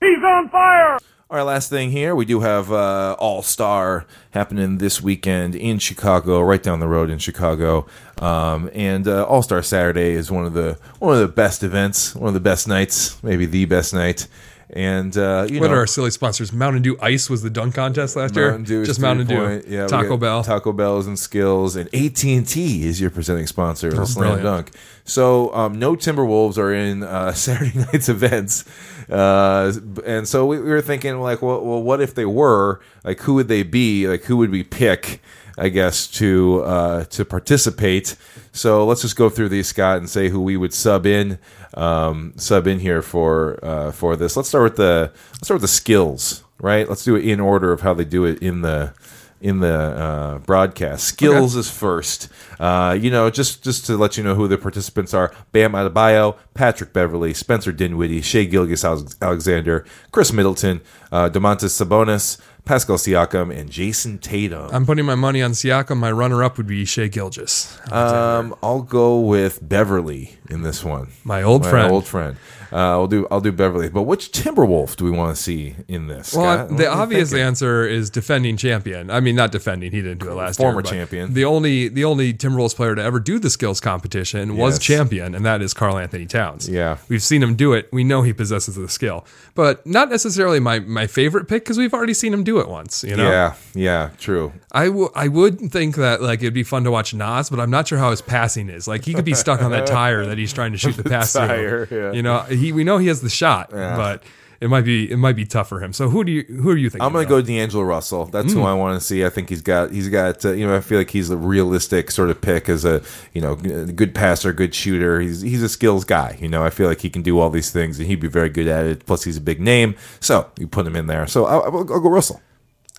He's on fire! All right, last thing here, we do have uh, All Star happening this weekend in Chicago, right down the road in Chicago, um, and uh, All Star Saturday is one of the one of the best events, one of the best nights, maybe the best night. And uh, you What know, are our silly sponsors? Mountain Dew Ice was the dunk contest last Mountain year. Dew, Just Mountain Dew. Yeah, Taco Bell. Taco Bell's and Skills, and AT and T is your presenting sponsor of the Slam. Dunk. So um, no Timberwolves are in uh, Saturday night's events, uh, and so we, we were thinking like, well, well, what if they were? Like, who would they be? Like, who would we pick? I guess to uh, to participate. So let's just go through these, Scott, and say who we would sub in um, sub in here for uh, for this. Let's start with the let's start with the skills, right? Let's do it in order of how they do it in the in the uh, broadcast. Skills is first. Uh, you know, just just to let you know who the participants are: Bam Adebayo, Patrick Beverley, Spencer Dinwiddie, Shai Gilgeous Alexander, Khris Middleton, uh, Domantas Sabonis, Pascal Siakam, and Jayson Tatum. I'm putting my money on Siakam. My runner up would be Shai Gilgeous. Um, I'll go with Beverley in this one. My old friend. My friend. old friend. Uh, I'll do. I'll do Beverley. But which Timberwolf do we want to see in this? Well, Scott? The obvious answer is defending champion. I mean, not defending; he didn't do it last Former year. but champion. The only the only Timberwolves player to ever do the skills competition was Yes. champion, and that is Karl Anthony Towns. Yeah. we've seen him do it. We know he possesses the skill, but not necessarily my my favorite pick because we've already seen him do it once. You know, Yeah, yeah, true. I w- I would think that like it'd be fun to watch Naz, but I'm not sure how his passing is. Like he could be stuck on that tire that he's trying to shoot the pass tire, yeah. You know, he we know he has the shot, but it might be it might be tough for him. So who do you who are you thinking? I'm going to go D'Angelo Russell. That's Hmm. who I want to see. I think he's got he's got uh, you know I feel like he's a realistic sort of pick as a you know good passer, good shooter. He's he's a skills guy. You know I feel like he can do all these things and he'd be very good at it. Plus he's a big name, so you put him in there. So I'll, I'll go Russell.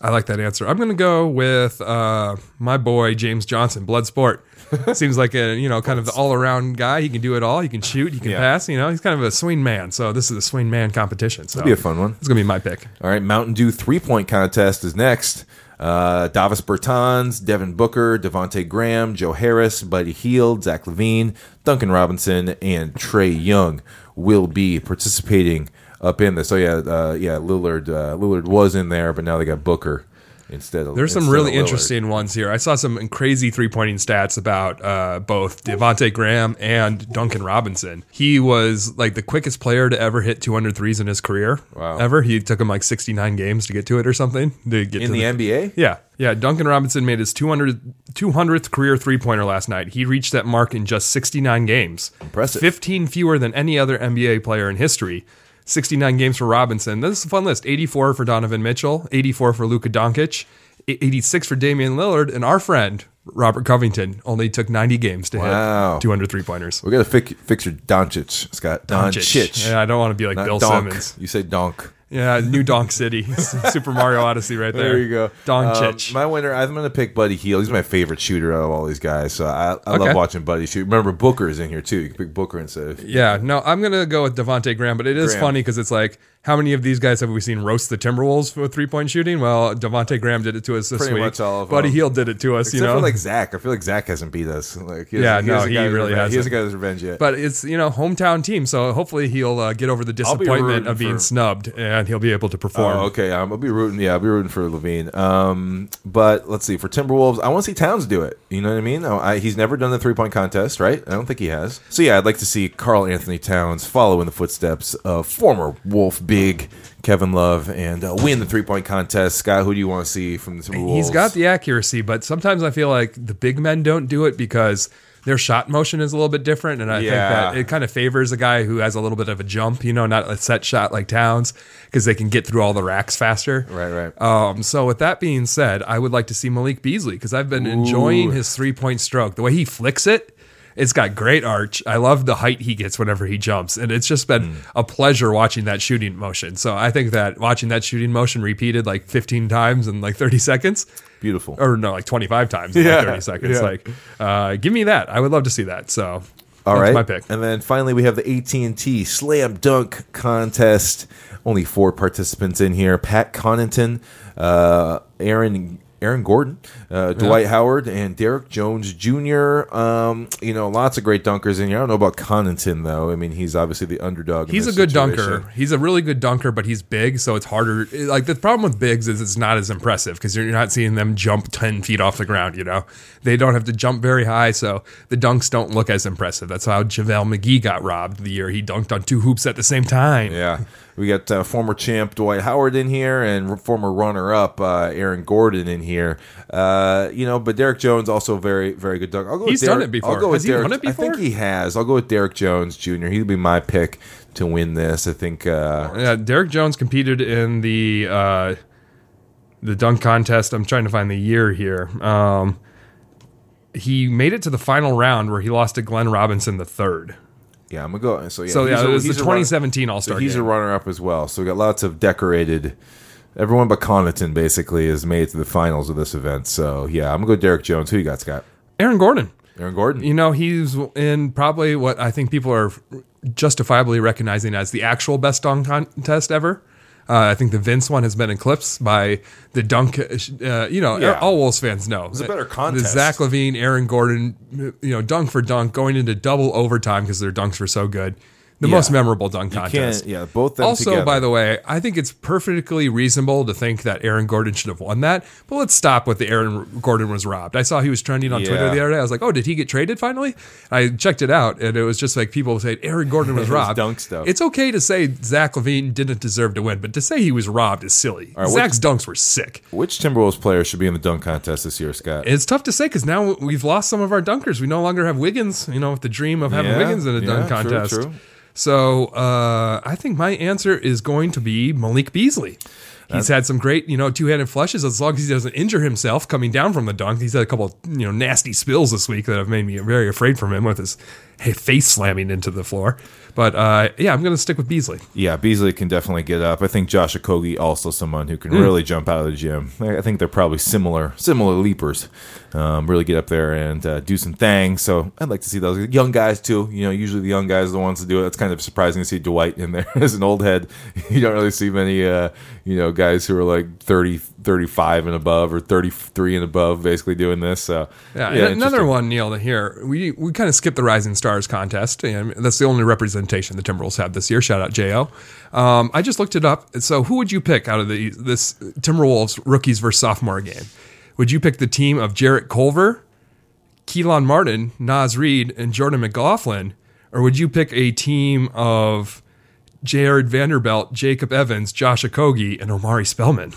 I like that answer. I'm going to go with uh, my boy James Johnson, Blood Sport. Seems like a you know kind of the all around guy. He can do it all. He can shoot. He can Yeah. pass. You know, he's kind of a swing man. So this is a swing man competition. So it'll Be a fun one. It's going to be my pick. All right, Mountain Dew three point contest is next. Uh, Davis Bertans, Devin Booker, Devonte Graham, Joe Harris, Buddy Hield, Zach LaVine, Duncan Robinson, and Trae Young will be participating up in this. So yeah, uh, yeah, Lillard uh, Lillard was in there, but now they got Booker instead of There's some really interesting ones here. I saw some crazy three pointing stats about uh, both Devonte Graham and Duncan Robinson. He was like the quickest player to ever hit 200 threes in his career. Wow. Ever. He took him like 69 games to get to it or something. To get in to the NBA. Yeah. Yeah. Duncan Robinson made his 200, 200th career three pointer last night. He reached that mark in just 69 games. Impressive. 15 fewer than any other NBA player in history. 69 games for Robinson. This is a fun list. 84 for Donovan Mitchell, 84 for Luka Doncic, 86 for Damian Lillard, and our friend Robert Covington only took 90 games to Wow. hit 200 three pointers. We got to fix, fix your Doncic, Scott. Doncic. Yeah, I don't want to be like Not Bill donk. Simmons. You say donk. Yeah, New Donk City, Super Mario Odyssey, right there. There you go. Doncic. Um, my winner, I'm going to pick Buddy Hield. He's my favorite shooter out of all these guys. So I, I Okay. love watching Buddy shoot. Remember, Booker is in here too. You can pick Booker instead of. Yeah, no, I'm gonna go with Devonte Graham, but it is Graham. funny because it's like, how many of these guys have we seen roast the Timberwolves for three point shooting? Well, Devonte Graham did it to us this Pretty week. much all of Buddy. Hield did it to us, Except you know. for like Zach. I feel like Zach hasn't beat us. Like, he Yeah, no, he really revenge. He hasn't. got his revenge yet. but it's you know hometown team, so hopefully he'll uh, get over the disappointment rooting of being for- snubbed and he'll be able to perform. Oh, okay. Um, I'll be rooting. Yeah, I'll be rooting for LaVine. Um, but let's see for Timberwolves. I want to see Towns do it. You know what I mean? I, I- he's never done the three point contest, right? I don't think he has. So yeah, I'd like to see Karl Anthony Towns follow in the footsteps of former Wolf big Kevin Love and uh, win the three point contest. Scott, who do you want to see from the Timberwolves? He's got the accuracy, but sometimes I feel like the big men don't do it because their shot motion is a little bit different, and I Yeah. think that it kind of favors a guy who has a little bit of a jump, you know, not a set shot like Towns, because they can get through all the racks faster. Right, right. Um, so with that being said, I would like to see Malik Beasley because I've been enjoying his three point stroke. The way he flicks it, it's got great arch. I love the height he gets whenever he jumps, and it's just been Hmm. a pleasure watching that shooting motion. So I think that watching that shooting motion repeated like 15 times in like 30 seconds, Beautiful. or no, like 25 times in Yeah, like 30 seconds. yeah. Like, uh, give me that. I would love to see that. So All that's right, my pick. And then finally, we have the AT and T Slam Dunk Contest. Only four participants in here: Pat Connaughton, uh, Aaron. Aaron Gordon, uh, Dwight Howard, and Derrick Jones Jr. Um, you know, lots of great dunkers in here. I don't know about Connaughton though. I mean, he's obviously the underdog. in He's a good situation. dunker. He's a really good dunker, but he's big, so it's harder. Like the problem with bigs is it's not as impressive because you're not seeing them jump ten feet off the ground. You know, they don't have to jump very high, so the dunks don't look as impressive. That's how JaVale McGee got robbed the year he dunked on two hoops at the same time. Yeah. We got uh, former champ Dwight Howard in here and former runner up uh, Aaron Gordon in here. Uh, you know, but Derrick Jones also very, very good dunk. I'll go He's with done Derrick, it before. I'll go Has with he Derrick. won it I think he has. I'll go with Derrick Jones Jr. He'll be my pick to win this. I think. Uh, Yeah, Derek Jones competed in the uh, the dunk contest. I'm trying to find the year here. Um, he made it to the final round where he lost to Glenn Robinson the third. Yeah, I'm gonna go. So yeah, So yeah, he's it was the he's a runner- 2017 All Star. he's a runner up as well. So we got lots of decorated. Everyone but Connaughton basically has made it to the finals of this event. So yeah, I'm gonna go Derrick Jones. Who you got, Scott? Aaron Gordon. Aaron Gordon. You know, he's in probably what I think people are justifiably recognizing as the actual best dunk contest ever. Uh, I think the Vince one has been eclipsed by the dunk. Uh, you know, Yeah. all Wolves fans know a better The contest. Zach LaVine, Aaron Gordon, you know, dunk for dunk, going into double overtime because their dunks were so good. The Yeah. most memorable dunk contest. yeah, both them Also, together. by the way, I think it's perfectly reasonable to think that Aaron Gordon should have won that. But let's stop with the Aaron Gordon was robbed. I saw he was trending on Twitter the other day. I was like, oh, did he get traded finally? I checked it out, and it was just like people saying Aaron Gordon was robbed. dunk stuff. It's okay to say Zach LaVine didn't deserve to win, but to say he was robbed is silly. right, Zach's dunks were sick. Which Timberwolves player should be in the dunk contest this year, Scott? It's tough to say because now we've lost some of our dunkers. We no longer have Wiggins, you know, with the dream of having Yeah, Wiggins in a yeah, dunk true, contest. true. So uh, I think my answer is going to be Malik Beasley. He's had some great, you know, two-handed flushes. As long as he doesn't injure himself coming down from the dunk, he's had a couple, you know, nasty spills this week that have made me very afraid from him with his face slamming into the floor. But uh, yeah, I'm going to stick with Beasley. Yeah, Beasley can definitely get up. I think Josh Okogie also someone who can really jump out of the gym. I I think they're probably similar similar leapers. Um, really get up there and uh, do some things. So I'd like to see those young guys too. You know, usually the young guys are the ones to do it. It's kind of surprising to see Dwight in there as an old head. You don't really see many, uh, you know, guys who are like 30, 35 and above or 33 and above basically doing this. So, Yeah, and another one, Neil, to here. We we kind of skipped the Rising Stars contest, and that's the only representation the Timberwolves have this year. Shout out Jo. Um, I just looked it up. So, who would you pick out of the this Timberwolves rookies versus sophomore game? Would you pick the team of Jarrett Culver, Kelan Martin, Naz Reid, and Jordan McLaughlin, or would you pick a team of Jarred Vanderbilt, Jacob Evans, Josh Okogie, and Omari Spellman?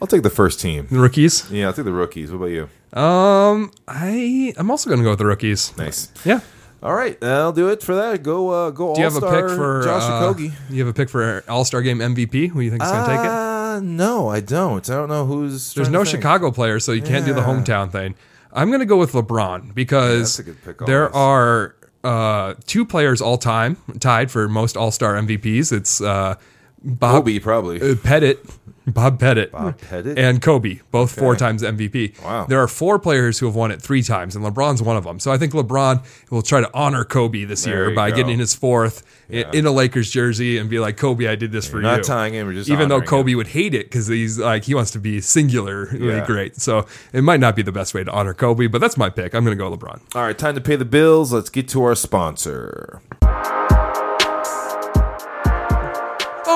I'll take the first team. The rookies. Yeah, I'll take the rookies. What about you? Um, I I'm also going to go with the rookies. Nice. Yeah. All right, I'll do it for that. Go, uh, go. Do you have a pick for Josh uh, Okogie? You have a pick for All Star Game MVP? Who do you think is going to take it? Uh, no, I don't. I don't know who's. There's no. Chicago players, so you can't do the hometown thing. I'm going to go with LeBron because that's a good pick there are uh, two players all time tied for most All Star MVPs. It's uh, Bob Kobe probably. uh, Pettit, Bob Pettit, Bob Pettit? and Kobe, both four times MVP. Wow. There are four players who have won it three times, and LeBron's one of them. So I think LeBron will try to honor Kobe this There year by go. getting his fourth i- in a Lakers jersey and be like, Kobe, I did this for not you. Not tying him, we're just even though Kobe him. would hate it because he's like he wants to be singularly Yeah. great. So it might not be the best way to honor Kobe, but that's my pick. I'm going to go LeBron. All right, time to pay the bills. Let's get to our sponsor.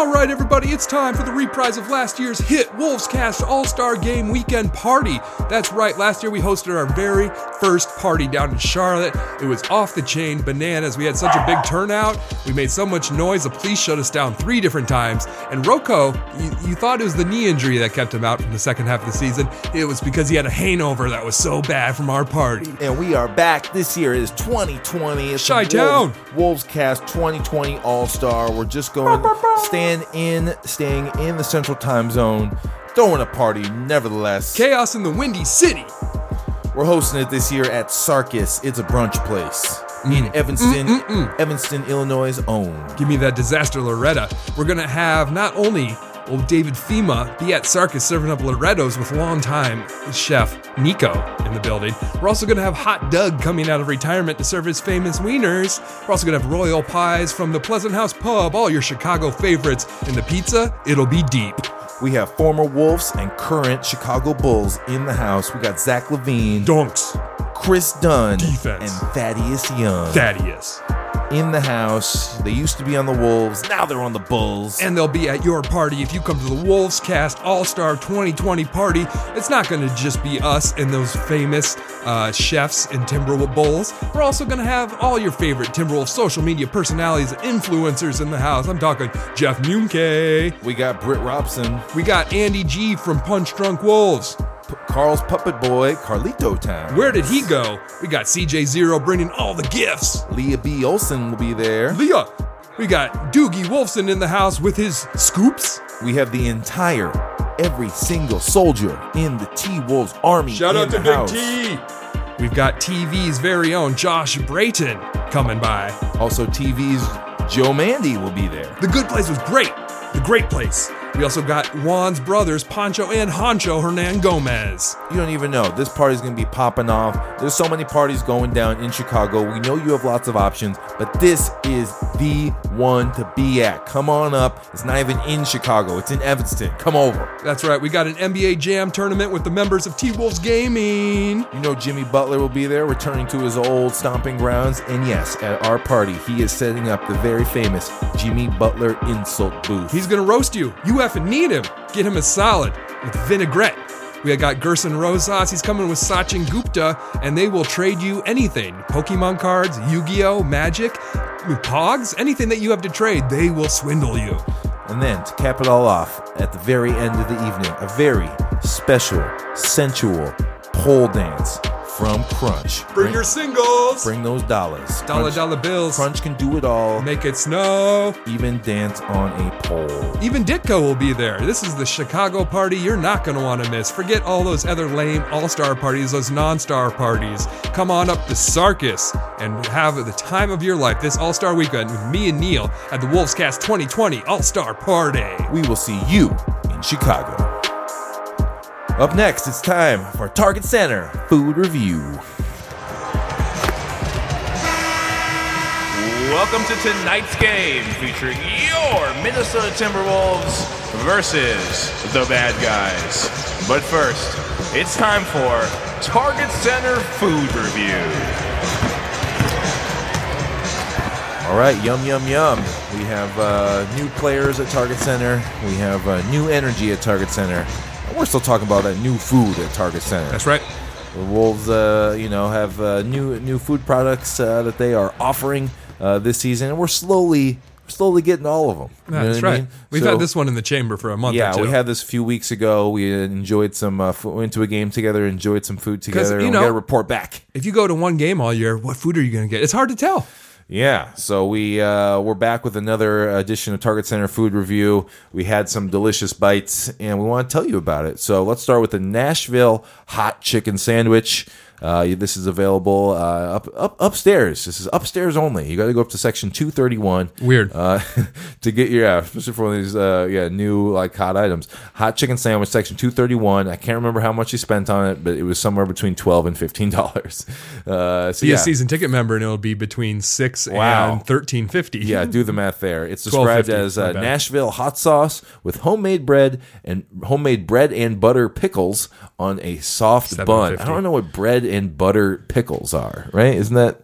All right, everybody, it's time for the reprise of last year's hit Wolves Cast All Star Game Weekend Party. That's right, last year we hosted our very first party down in Charlotte. It was off the chain bananas. We had such a big turnout. We made so much noise, the police shut us down three different times. And RoCo, you, you thought it was the knee injury that kept him out from the second half of the season. It was because he had a hangover that was so bad from our party. And we are back. This year is 2020. It's Chi-town. Wolves, Wolves Cast 2020 All Star. We're just going to stand in, staying in the Central Time Zone, throwing a party. Nevertheless, Chaos in the Windy City. we're hosting it this year at Sarkis. It's a brunch place mm. in Evanston, mm, mm, Evanston, Illinois' own. Give me that disaster Loretta. We're gonna have not only will David FEMA be at Sarkis serving up Lorettos with longtime chef Nico in the building. We're also gonna have Hot Doug coming out of retirement to serve his famous wieners. We're also gonna have royal pies from the Pleasant House Pub, all your Chicago favorites. And the pizza, it'll be deep. We have former Wolves and current Chicago Bulls in the house. We got Zach LaVine, Donks, Kris Dunn, Defense. and Thaddeus Young Thaddeus. In the house. They used to be on the Wolves. Now they're on the Bulls. and they'll be at your party if you come to the Wolves Cast All Star 2020 party. It's not going to just be us and those famous uh, chefs and Timberwolves Bowls. We're also going to have all your favorite Timberwolves social media personalities and influencers in the house. I'm talking Jeff Munke. we got Britt Robson, We got Andy G from Punch Drunk Wolves. Carl's puppet boy, Carlito Town. Where did he go? We got CJ Zero bringing all the gifts. Leah B. Olson will be there. Leah. We got Doogie Wolfson in the house with his scoops. We have the entire, every single soldier in the T Wolves army. Shout out to the Big house. T. We've got TV's very own Josh Brayton coming by. Also, TV's Joe Mandy will be there. The good place was great. The great place. We also got Juan's brothers, Pancho and Honcho Hernangomez. You don't even know. This party's gonna be popping off. There's so many parties going down in Chicago. We know you have lots of options, but this is the one to be at. Come on up. It's not even in Chicago, it's in Evanston. Come over. That's right, we got an NBA Jam tournament with the members of T Wolves Gaming. You know Jimmy Butler will be there, returning to his old stomping grounds. And yes, at our party, he is setting up the very famous Jimmy Butler insult booth. He's gonna roast you. You effing need him. Get him a salad with vinaigrette. We have got Gersson Rosas. He's coming with Sachin Gupta, and they will trade you anything Pokemon cards, Yu Gi Oh!, Magic, Pogs, anything that you have to trade, they will swindle you. And then to cap it all off, at the very end of the evening, a very special, sensual pole dance from Crunch. Bring your singles. bring those dollars. dollar Crunch, dollar bills. Crunch can do it all. Make it snow. Even dance on a pole. Even Ditko will be there. This is the Chicago party you're not going to want to miss. Forget all those other lame all star parties, those non star parties. Come on up to Sarkis and have the time of your life this all star weekend with me and Neil at the Wolves Cast 2020 All Star Party. We will see you in Chicago. Up next, it's time for Target Center Food Review. Welcome to tonight's game featuring your Minnesota Timberwolves versus the bad guys. But first, it's time for Target Center Food Review. All right, yum yum yum. We have uh, new players at Target Center. We have uh, new energy at Target Center. We're still talking about that new food at Target Center. That's right. The Wolves, uh, you know, have uh, new new food products uh, that they are offering uh, this season, and we're slowly slowly getting all of them. That's what I right. mean? We've So- had this one in the chamber for a month Yeah, or two. we had this a few weeks ago. We enjoyed some. Uh, f- went to a game together, enjoyed some food together. you and know- we got to report back. if you go to one game all year, what food are you going to get? It's hard to tell. Yeah, so we uh, we're back with another edition of Target Center Food Review. We had some delicious bites, and we want to tell you about it. So let's start with the Nashville hot chicken sandwich. Uh, this is available uh, up, up upstairs. This is upstairs only. You got to go up to section two thirty one. Weird. uh, to get your yeah, especially for one of these uh, yeah new like hot items. Hot chicken sandwich, section two thirty one. I can't remember how much you spent on it, but it was somewhere between twelve and fifteen dollars. Uh, so Be yeah, a season ticket member, and it'll be between six Wow. and thirteen fifty. yeah, do the math there. It's described as uh. Nashville hot sauce with homemade bread and homemade bread and butter pickles on a soft bun. I don't know what bread and butter pickles are, right? Isn't that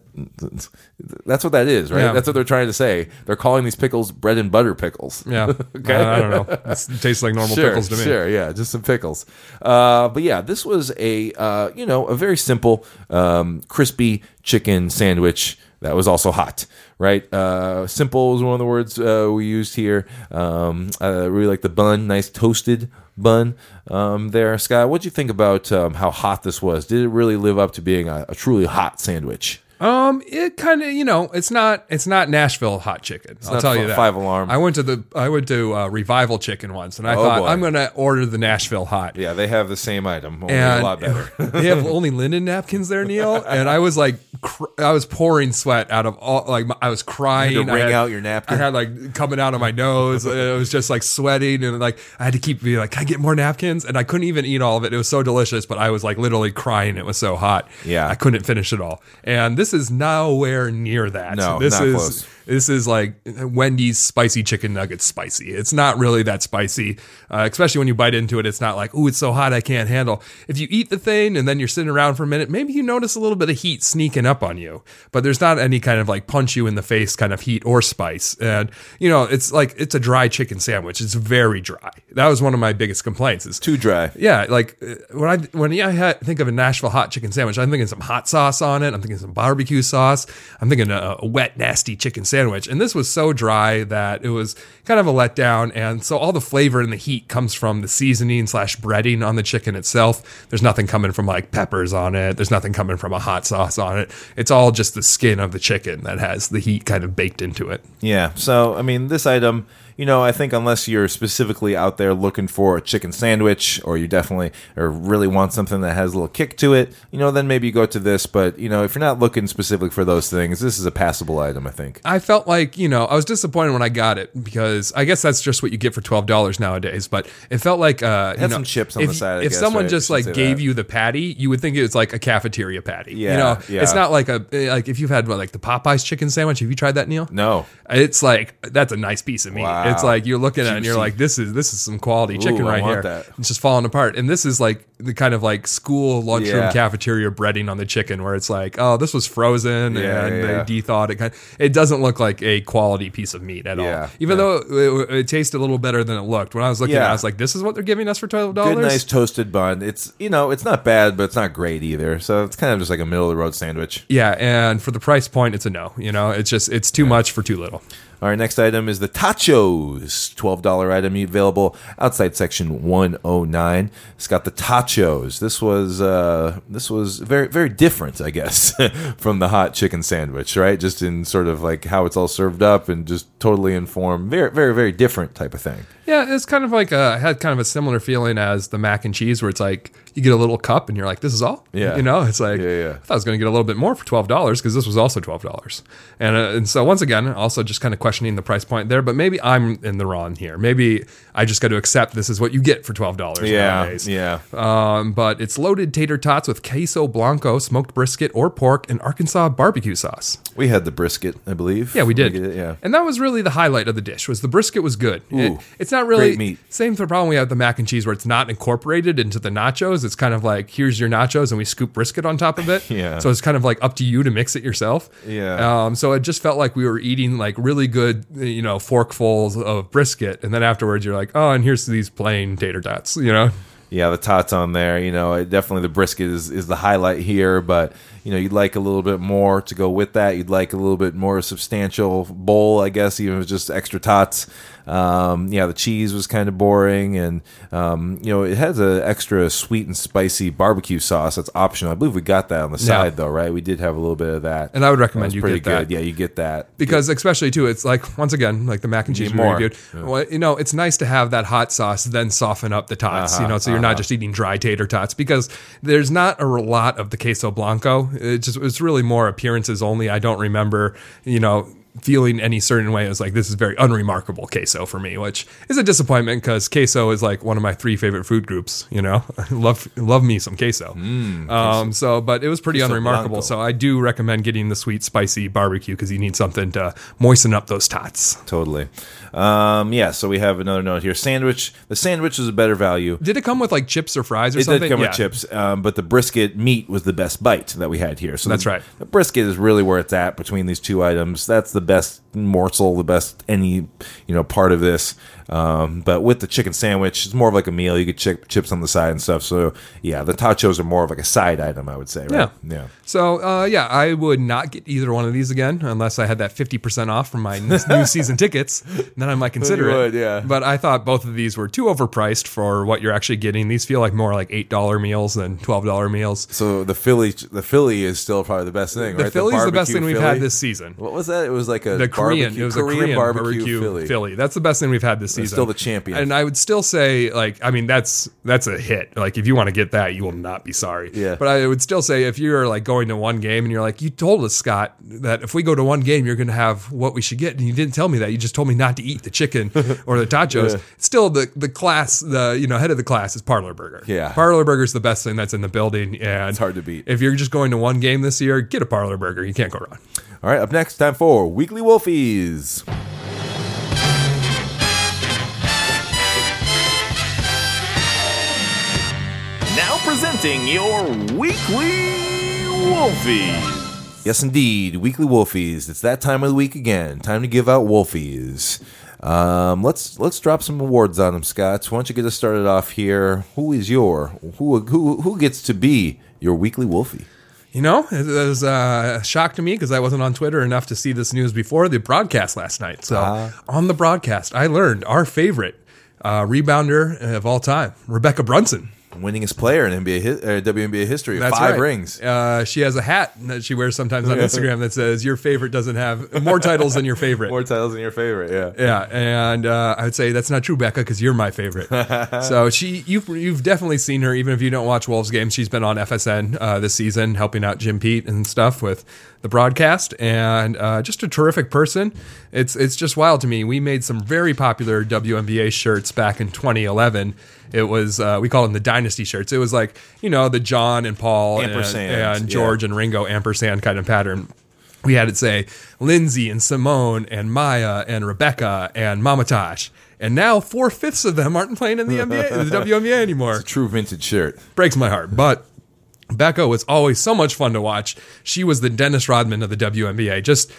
that's what that is, right? Yeah. That's what they're trying to say. They're calling these pickles bread and butter pickles. yeah. Okay. Uh, I don't know. It tastes like normal sure, pickles to me. Sure, yeah, just some pickles. Uh, but yeah, this was a uh, you know a very simple, um, crispy chicken sandwich that was also hot. Right, uh, simple is one of the words uh, we used here. Um, I really like the bun, nice toasted bun um, there. Scott, what do you think about um, how hot this was? Did it really live up to being a, a truly hot sandwich? Um, it kind of you know it's not it's not Nashville hot chicken. I'll not tell you that. Five Alarm. I went to the I went to uh, Revival Chicken once, and I Oh, thought boy. I'm gonna order the Nashville hot. Yeah, they have the same item, only and a lot better. they have only linen napkins there, Neil. And I was like, cr- I was pouring sweat out of all, like my- I was crying. You had to I wring had- out your napkin? I had like coming out of my nose. it was just like sweating, and like I had to keep being like, can I get more napkins? And I couldn't even eat all of it. It was so delicious, but I was like literally crying. It was so hot. Yeah. I couldn't finish it all. And this is nowhere near that. No, this is. close. This is like Wendy's spicy chicken nuggets spicy. It's not really that spicy, uh, especially when you bite into it. It's not like, oh, it's so hot I can't handle. If you eat the thing and then you're sitting around for a minute, maybe you notice a little bit of heat sneaking up on you, but there's not any kind of like punch you in the face kind of heat or spice. And, you know, it's like, it's a dry chicken sandwich. It's very dry. That was one of my biggest complaints is Too dry. yeah, like uh, when I when I think of a Nashville hot chicken sandwich, I'm thinking some hot sauce on it. I'm thinking some barbecue sauce. I'm thinking a, a wet, nasty chicken sandwich. And this was so dry that it was kind of a letdown. And so all the flavor and the heat comes from the seasoning slash breading on the chicken itself. There's nothing coming from like peppers on it. There's nothing coming from a hot sauce on it. It's all just the skin of the chicken that has the heat kind of baked into it. Yeah. So, I mean, this item, you know, I think unless you're specifically out there looking for a chicken sandwich or you definitely or really want something that has a little kick to it, you know, then maybe you go to this. But, you know, if you're not looking specifically for those things, this is a passable item, I think. I felt like, you know, I was disappointed when I got it because I guess that's just what you get for twelve dollars nowadays. But it felt like uh, you had know, some chips on if, the side, I if guess, someone right? just like gave that. you the patty, you would think it was like a cafeteria patty. Yeah, you know, yeah. it's not like a like if you've had what, like the Popeyes chicken sandwich. Have you tried that, Neil? No. It's like that's a nice piece of meat. Wow. It's like you're looking at it and you're like, this is this is some quality chicken I right here. that. It's just falling apart. And this is like the kind of like school lunchroom Yeah. cafeteria breading on the chicken, where it's like, oh, this was frozen Yeah, and yeah. they de-thawed it. Kind of, it doesn't look like a quality piece of meat at all. Even though it, it tasted a little better than it looked. When I was looking at it, I was like, this is what they're giving us for twelve dollars. Good, nice toasted bun. It's, you know, it's not bad, but it's not great either. So it's kind of just like a middle of the road sandwich. Yeah, and for the price point, it's a no. You know, it's just it's too much for too little. Right, next item is the tachos. $12 item available outside section 109. It's got the tachos. This was uh this was very very different, I guess, from the hot chicken sandwich, right? Just in sort of like how it's all served up and just totally informed. Very very very different type of thing. Yeah, it's kind of like I had kind of a similar feeling as the mac and cheese, where it's like you get a little cup and you're like, this is all. Yeah. you know, it's like Yeah, yeah. I thought I was going to get a little bit more for twelve dollars because this was also twelve dollars, and uh, and so once again, also just kind of questioning the price point there, but maybe I'm in the wrong here. Maybe I just got to accept this is what you get for twelve dollars Yeah, nowadays. yeah. Um, but it's loaded tater tots with queso blanco, smoked brisket, or pork, and Arkansas barbecue sauce. We had the brisket, I believe. Yeah, we did. get it, Yeah. and that was really the highlight of the dish. Was the brisket was good. It- Ooh, it's not really same the problem we have with the mac and cheese where it's not incorporated into the nachos. It's kind of like here's your nachos and we scoop brisket on top of it. Yeah. So it's kind of like up to you to mix it yourself. Yeah. Um. So it just felt like we were eating like really good, you know, forkfuls of brisket, and then afterwards you're like, oh, and here's these plain tater tots. You know. Yeah, the tots on there. You know, it- definitely the brisket is, is the highlight here, but you know, you'd like a little bit more to go with that. You'd like a little bit more substantial bowl, I guess, even if it's just extra tots. Um, yeah, the cheese was kind of boring, and um, you know, it has an extra sweet and spicy barbecue sauce that's optional. I believe we got that on the side though, right? We did have a little bit of that, And I would recommend you pretty get that. good. Yeah, you get that. because especially too it's like once again like the mac and cheese we more. reviewed well, you know it's nice to have that hot sauce then soften up the tots Uh-huh, you know so you're not just eating dry tater tots because there's not a lot of the queso blanco it just it's really more appearances only i don't remember you know feeling any certain way it was like this is very unremarkable queso for me which is a disappointment because queso is like one of my three favorite food groups you know love love me some queso um so but it was pretty Mm, unremarkable blanco. so I do recommend getting the sweet, spicy barbecue because you need something to moisten up those tots. Totally. Um, yeah, so we have another note here. Sandwich. The sandwich is a better value. Did it come with like chips or fries or It something? did come Yeah. with chips, um, but the brisket meat was the best bite that we had here. So That's the, right. The brisket is really where it's at between these two items. That's the best morsel, the best any you know part of this. Um, but with the chicken sandwich, it's more of like a meal. You get chip, chips on the side and stuff. So yeah, the tachos are more of like a side item, I would say. Right? Yeah. yeah. So uh, yeah, I would not get either one of these again unless I had that fifty percent off from my new season tickets. Then I might consider You it. yeah. But I thought both of these were too overpriced for what you're actually getting. These feel like more like eight dollar meals than twelve dollar meals. So the Philly, the Philly is still probably the best thing. Right? The right? Philly's the best thing we've Philly. had this season. What was that? It was like a the Korean. barbecue- It was a Korean barbecue, Philly. That's the best thing we've had this season. still the champion. And I would still say, like, I mean, that's that's a hit. Like, if you want to get that, you will not be sorry. Yeah. But I would still say, if you're like going to one game and you're like, you told us Scott that if we go to one game, you're going to have what we should get, and you didn't tell me that. You just told me not to eat the chicken or the tachos. Still, the the class, the you know head of the class is Parlor Burger. Yeah. Parlor Burger is the best thing that's in the building, and It's hard to beat. If you're just going to one game this year, get a Parlor Burger. You can't go wrong. All right, up next, time for Weekly Wolfies. Now presenting your weekly Wolfies. Yes, indeed, Weekly Wolfies. It's that time of the week again. Time to give out Wolfies. Um, let's let's drop some awards on them, Scott. Why don't you get us started off here? Who is your who who who gets to be your Weekly Wolfie? You know, it was uh, a shock to me because I wasn't on Twitter enough to see this news before the broadcast last night. So Ah. on the broadcast, I learned our favorite uh, rebounder of all time, Rebekkah Brunson. Winningest player in NBA hi- uh, WNBA history, That's five right. rings. Uh, she has a hat that she wears sometimes on Instagram that says "Your favorite doesn't have more titles than your favorite." More titles than your favorite, yeah. Yeah, and uh, I would say that's not true, Becca, because you're my favorite. so she, you've you've definitely seen her, even if you don't watch Wolves games. She's been on FSN uh, this season, helping out Jim Pete and stuff with the broadcast, and uh, just a terrific person. It's it's just wild to me. We made some very popular WNBA shirts back in 2011. It was uh, we call them the Dynasty shirts. It was like you know the John and Paul and, and yeah. George and Ringo ampersand kind of pattern we had it say Lindsay and Simone and Maya and Rebecca and Mama Tosh. And now four fifths of them aren't playing in the NBA, the WNBA anymore. True vintage shirt. Breaks my heart. But Becca was always so much fun to watch. She was the Dennis Rodman of the WNBA. Just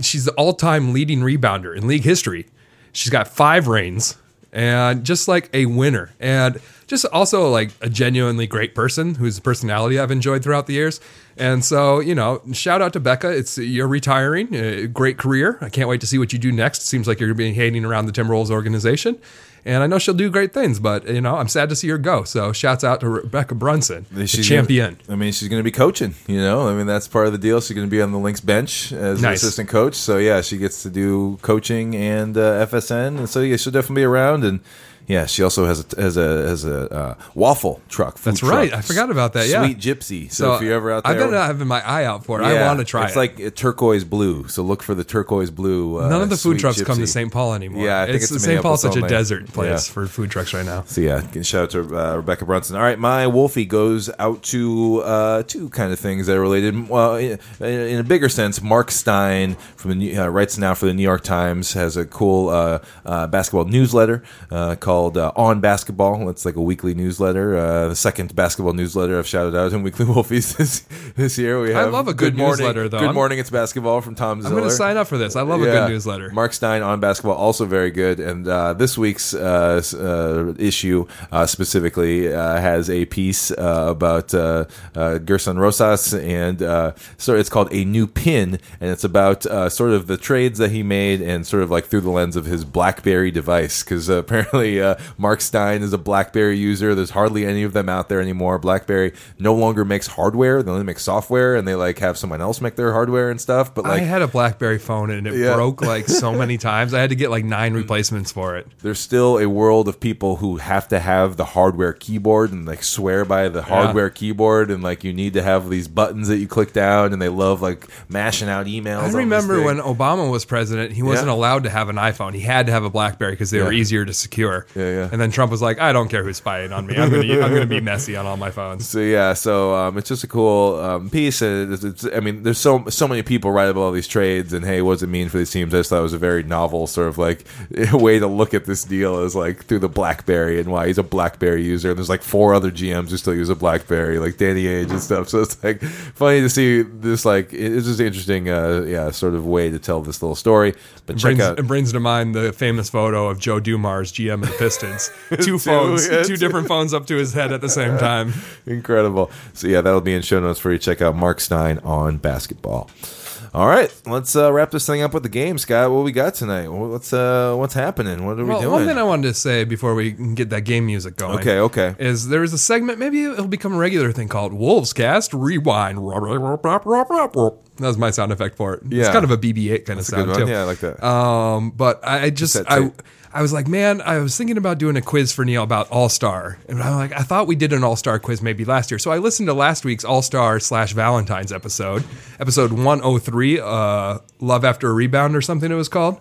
she's the all-time leading rebounder in league history. She's got five reigns and just like a winner. And just also like a genuinely great person whose personality I've enjoyed throughout the years. And so, you know, shout out to Becca. It's you're retiring, great career. I can't wait to see what you do next. Seems like you're going to be hating around the Timberwolves organization. And I know she'll do great things, but you know, I'm sad to see her go. So shouts out to Rebekkah Brunson, the She's champion. Gonna, I mean, she's going to be coaching. You know, I mean, that's part of the deal. She's going to be on the Lynx bench as an assistant coach. So yeah, she gets to do coaching and uh, FSN, and so yeah, she'll definitely be around. And Yeah, she also has a has a has a uh, waffle truck. That's right. I forgot about that, yeah. Sweet Gypsy. So, if you're ever out there, I've been having my eye out for it. I want to try it. it's it. like a turquoise blue. So look for the turquoise blue. Uh, None of the food trucks come to St. Paul anymore. Yeah, I think it's St. Paul's such a desert place Yeah. for food trucks right now. So yeah, shout out to uh, Rebekkah Brunson. All right, my Wolfie goes out to uh, two kind of things that are related. Well, in, in a bigger sense, Marc Stein from the New- uh, writes now for the New York Times has a cool uh, uh, basketball newsletter uh, called uh, On Basketball. It's like a weekly newsletter. Uh, the second basketball newsletter I've shouted out in Weekly Wolfies this, this year. We have love a good morning, newsletter, though. Good morning, it's basketball from Tom I'm going to sign up for this. I love a good newsletter. Marc Stein on basketball, also very good. And uh, this week's uh, uh, issue uh, specifically uh, has a piece uh, about uh, uh, Gersson Rosas, and uh, so it's called a new pin, and it's about uh, sort of the trades that he made, and sort of like through the lens of his BlackBerry device, because uh, apparently uh, Marc Stein is a BlackBerry user. There's hardly any of them out there anymore. BlackBerry no longer makes hardware; they only make software, and they like have someone else make their hardware and stuff. But I had a BlackBerry phone and it Yeah. broke like so many times. I had to get like nine replacements for it. there's still a world of people who have to have the hardware keyboard and like swear by the hardware keyboard and like you need to have these buttons that you click down and they love like mashing out emails. I remember when Obama was president, he wasn't Yeah. allowed to have an iPhone. He had to have a BlackBerry because they were easier to secure. Yeah, yeah. And then Trump was like, "I don't care who's spying on me. I'm going to I'm to be messy on all my phones." So yeah, so um, it's just a cool um, piece, and it's, it's, I mean, there's so so many people write about all these trades, and hey, what does it mean for these teams? I just thought it was a very novel sort of like way to look at this deal is like through the BlackBerry and why he's a BlackBerry user. And there's like four other GMs who still use a BlackBerry, like Danny Ainge and stuff. So it's like funny to see this. Like it's just interesting, uh, yeah, sort of way to tell this little story. But check Brings, out. it brings to mind the famous photo of Joe Dumars, GM of the Pistons. Two phones, yeah, two different phones up to his head at the same time. Incredible. So yeah, that'll be in show notes for you. Check out Marc Stein on basketball. All right, let's uh, wrap this thing up with the game, Scott. What we got tonight? What's uh, what's happening? What are we Well, doing? one thing I wanted to say before we get that game music going. Okay, okay. Is there is a segment, maybe it'll become a regular thing called Wolves Cast Rewind. That was my sound effect for it. It's kind of a BB-8 kind of That's a sound too. Yeah, I like that. Um, but I, I just I. I was like, man, I was thinking about doing a quiz for Neil about All Star, and I'm like, I thought we did an All Star quiz maybe last year, so I listened to last week's All Star slash Valentine's episode, episode 103, uh, Love After a Rebound or something it was called.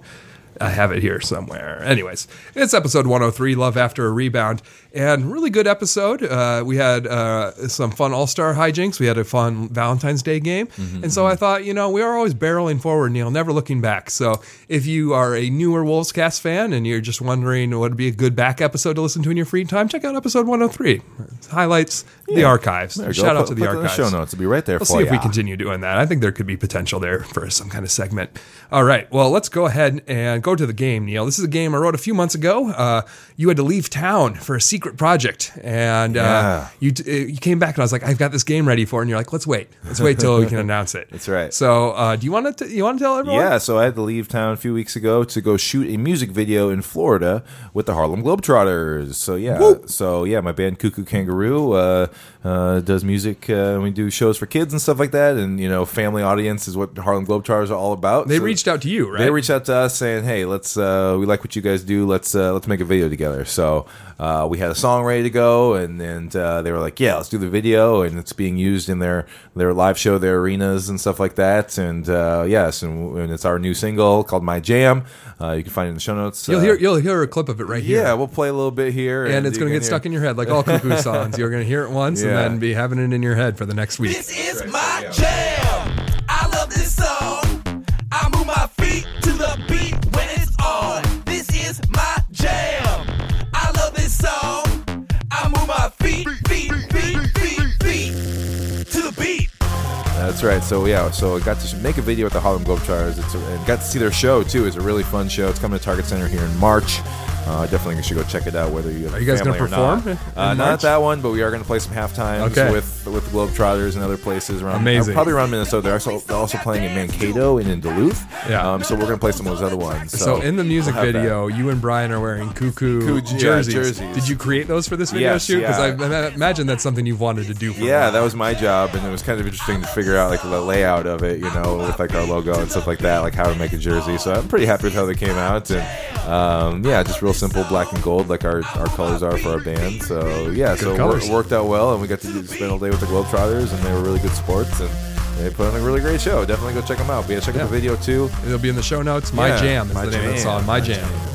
I have it here somewhere. Anyways, it's episode 103, Love After a Rebound, and really good episode. Uh, we had uh, some fun All Star hijinks. We had a fun Valentine's Day game, and so I thought, you know, we are always barreling forward, Neil, never looking back. So if you are a newer Wolves Cast fan and you're just wondering what would be a good back episode to listen to in your free time, check out episode 103. It highlights the archives. There you go. Shout out Put- to the put it in archives. show notes. It'll be right there We'll for see if we continue doing that. I think there could be potential there for some kind of segment. All right. Well, let's go ahead and go to the game, Neil. This is a game I wrote a few months ago. Uh, you had to leave town for a secret project, and uh, Yeah. you uh, you came back, and I was like, "I've got this game ready for," it. and you're like, "Let's wait. Let's wait till we can announce it." That's right. So, uh, do you want to you want to tell everyone? Yeah, so I had to leave town a few weeks ago to go shoot a music video in Florida with the Harlem Globetrotters. So yeah, so yeah, my band Koo Koo Kanga Roo uh, uh, does music. Uh, we do shows for kids and stuff like that, and you know, family audience is what Harlem Globetrotters are all about. They So- reached out to you, right? They reached out to us saying, "Hey, let's uh, we like what you guys do. Let's uh, let's make a video together." So uh, we had a song ready to go, and and uh, they were like, "Yeah, let's do the video," and it's being used in their their live show, their arenas and stuff like that. And uh, yes, and, and it's our new single called "My Jam." Uh, you can find it in the show notes. You'll hear you'll hear a clip of it right here. yeah, we'll play a little bit here, And it's going to get hear- stuck in your head like all cuckoo songs. You're going to hear it once Yeah. and then be having it in your head for the next week. This is my jam. I love this song. I move my feet to the beat when it's on. This is my jam. I love this song. I move my feet, feet, feet, feet, feet to the beat. That's right. So yeah, so I got to make a video with the Harlem Globetrotters. It's a, and got to see their show too. It's a really fun show. It's coming to Target Center here in March. Uh, definitely should go check it out. Whether you have Are you guys gonna or not. perform Uh, not at that one, but we are going to play some half times Okay. with with the Globetrotters and other places around. Amazing. uh, probably around Minnesota. They're also, they're also playing in Mankato and in Duluth. Yeah. Um, so we're going to play some of those other ones. So, So, in the music we'll have that. video, you and Brian are wearing cuckoo Cuckoo, yeah, jerseys. jerseys. Did you create those for this video Yes, shoot? Because yeah. I imagine that's something you've wanted to do. For Yeah, while. that was my job, and it was kind of interesting to figure out like the layout of it, you know, with like our logo and stuff like that, like how to make a jersey. So I'm pretty happy with how they came out, and um, yeah, just real real simple black and gold, like our, our colors are for our band. So yeah, so it colors. wor- worked out well, and we got to do- spend all day with the Globetrotters, and they were really good sports, and they put on a really great show. Definitely go check them out. But yeah, check Yeah. out the video too. It'll be in the show notes. My Yeah, Jam is My the name of the Jam, song. My, My Jam. My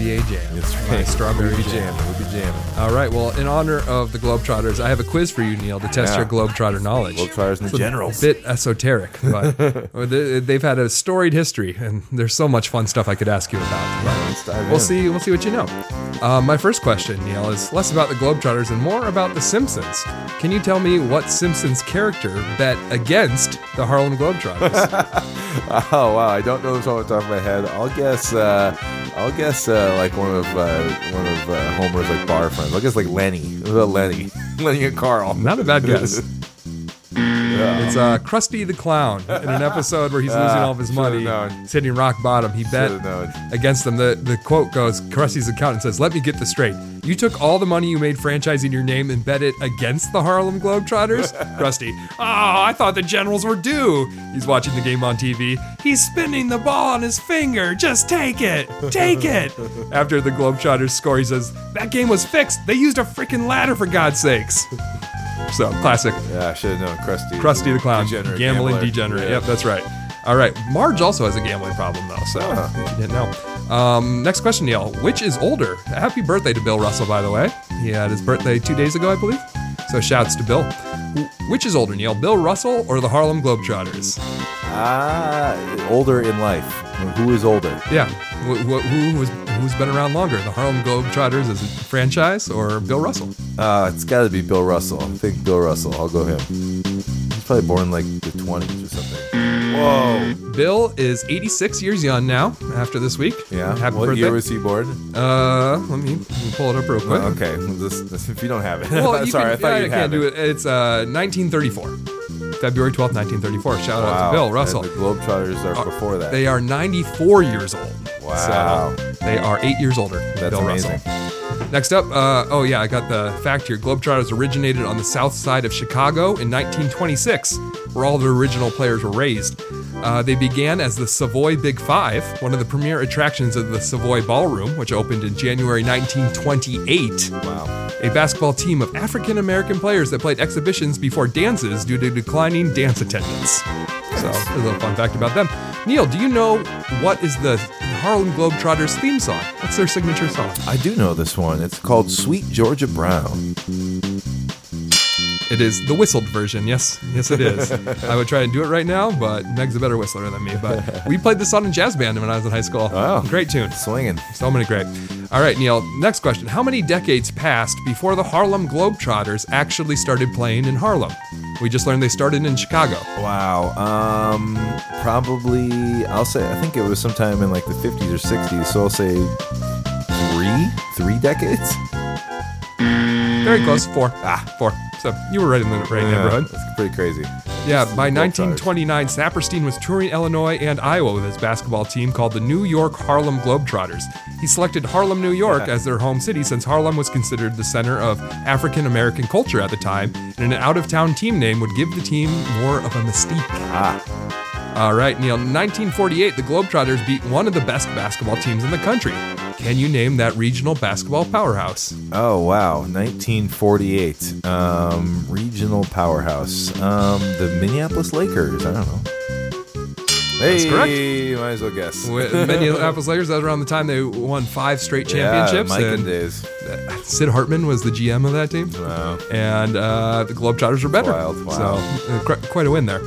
NBA Jam. that's My right. strawberry We'll be jam. jamming. We'll be jamming. All right. Well, in honor of the Globetrotters, I have a quiz for you, Neil, to test Yeah. your Globetrotter knowledge. Globetrotters and It's the a bit esoteric, but they- they've had a storied history, and there's so much fun stuff I could ask you about. But Let's dive we'll in. see. We'll see what you know. Uh, my first question, Neil, is less about the Globetrotters and more about the Simpsons. Can you tell me what Simpsons character bet against the Harlem Globetrotters? Oh wow, I don't know this off the top of my head. I'll guess. Uh, I'll guess uh, like one of uh, one of uh, Homer's like bar friends. I'll guess like Lenny. Lenny? Lenny and Carl. Not a bad guess. It's uh, Krusty the Clown in an episode where he's losing Ah, all of his money. known. He's hitting rock bottom. He bet Should've known. against them. The, the quote goes Krusty's accountant says, Let me get this straight. You took all the money you made franchising your name and bet it against the Harlem Globetrotters? Krusty, oh, I thought the Generals were due. He's watching the game on TV. He's spinning the ball on his finger. Just take it. Take it. After the Globetrotters score, he says, That game was fixed. They used a freaking ladder for God's sakes. So, classic. Yeah, I should have known. Krusty. Krusty the Clown, Degenerate gambling gambler. degenerate. Yeah. Yep, that's right. All right, Marge also has a gambling problem though, so Ah. if you didn't know. Um, next question, Neil. Which is older? Happy birthday to Bill Russell, by the way. He had his birthday two days ago, I believe. So shouts to Bill. Wh- Which is older, Neil? Bill Russell or the Harlem Globetrotters? Ah, older in life. Who is older? Yeah, wh- wh- who was who's been around longer, the Harlem Globetrotters as a franchise or Bill Russell? Uh, it's got to be Bill Russell. I think Bill Russell. I'll go him. Probably born like the 20s or something. Whoa. Bill is 86 years young now. After this week, Yeah. Happy what birthday. year was he born? uh, let me, let me pull it up real quick. Oh, okay. This, this, if you don't have it. Well, Sorry, can, I thought yeah, you'd I can't do it. it. It's uh, 1934, February 12th, 1934. Shout out to Bill Russell. And the Globetrotters are before that. They are 94 years old. Wow. So they are eight years older. than That's Bill amazing. Russell. Next up, uh, oh yeah, I got the fact here. Globetrotters originated on the south side of Chicago in 1926, where all the original players were raised. Uh, they began as the Savoy Big Five, one of the premier attractions of the Savoy Ballroom, which opened in January 1928 Wow. a basketball team of African American players that played exhibitions before dances due to declining dance attendance. So, a little fun fact about them. Neil, do you know what is the Harlem Globetrotters theme song? What's their signature song? I do know this one. It's called Sweet Georgia Brown. It is the whistled version. Yes, yes, it is. I would try and do it right now, but Meg's a better whistler than me. But we played this song in jazz band when I was in high school. Wow. Great tune. Swinging. So many great. All right, Neil, next question. How many decades passed before the Harlem Globetrotters actually started playing in Harlem? We just learned they started in Chicago. Wow. Um, probably, I'll say, I think it was sometime in like the 50s or 60s. So I'll say three? Three decades? Very close. Four. Ah, four. So you were right in the right neighborhood. That's pretty crazy. Yeah, by 1929, Saperstein was touring Illinois and Iowa with his basketball team called the New York Harlem Globetrotters. He selected Harlem, New York as their home city since Harlem was considered the center of African American culture at the time, and an out of town team name would give the team more of a mystique. Ah. All right, Neil. 1948, the Globetrotters beat one of the best basketball teams in the country. Can you name that regional basketball powerhouse? Oh, wow. 1948. Um, regional powerhouse. Um, the Minneapolis Lakers. I don't know. Hey, correct. might as well guess. With Minneapolis Lakers, that was around the time they won five straight Yeah, championships. Mikan days. Sid Hartman was the GM of that team. Wow. and uh, the Globetrotters were better. Wild, wow. So, uh, quite a win there.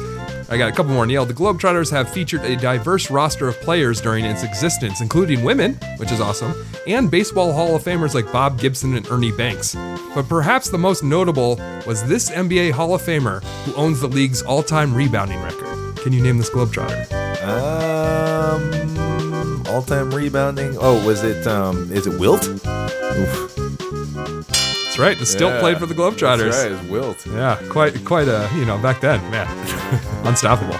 I got a couple more, Neil. The Globetrotters have featured a diverse roster of players during its existence, including women, which is awesome, and Baseball Hall of Famers like Bob Gibson and Ernie Banks. But perhaps the most notable was this NBA Hall of Famer who owns the league's all time rebounding record. Can you name this Globetrotter? Um, all-time rebounding. Oh, was it? Um, is it Wilt? Oof. That's right. The Stilt Yeah, played for the Globetrotters. That's right, it's Wilt. Yeah, quite quite a you know back then, man, unstoppable.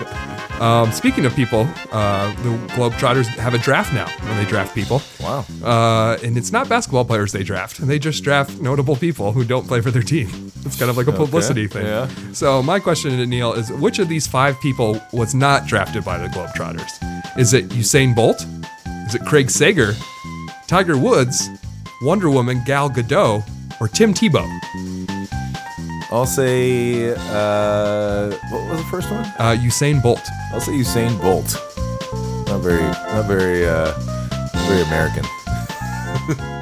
Um, speaking of people, uh, the Globetrotters have a draft now when they draft people, Wow. uh, and it's not basketball players they draft. They just draft notable people who don't play for their team. It's kind of like a publicity thing. yeah. So my question to Neil is: Which of these five people was not drafted by the Globetrotters? Is it Usain Bolt? Is it Craig Sager? Tiger Woods, Wonder Woman Gal Gadot, or Tim Tebow? I'll say. Uh, what was the first one? Uh, Usain Bolt. I'll say Usain Bolt. Not very, not very, uh, not very American.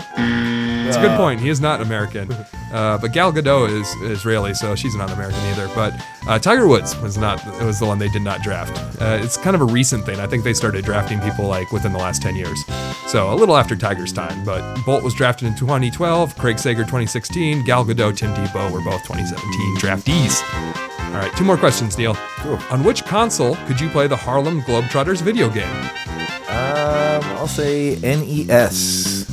It's a good point. He is not American. Uh, but Gal Gadot is Israeli, so she's not American either. But uh, Tiger Woods was not. It was the one they did not draft. Uh, it's kind of a recent thing. I think they started drafting people like within the last ten years, so a little after Tiger's time. But Bolt was drafted in 2012. Craig Sager 2016. Gal Gadot, Tim Tebow were both 2017 draftees. All right, two more questions, Neil. On which console could you play the Harlem Globetrotters video game? Um, I'll say NES.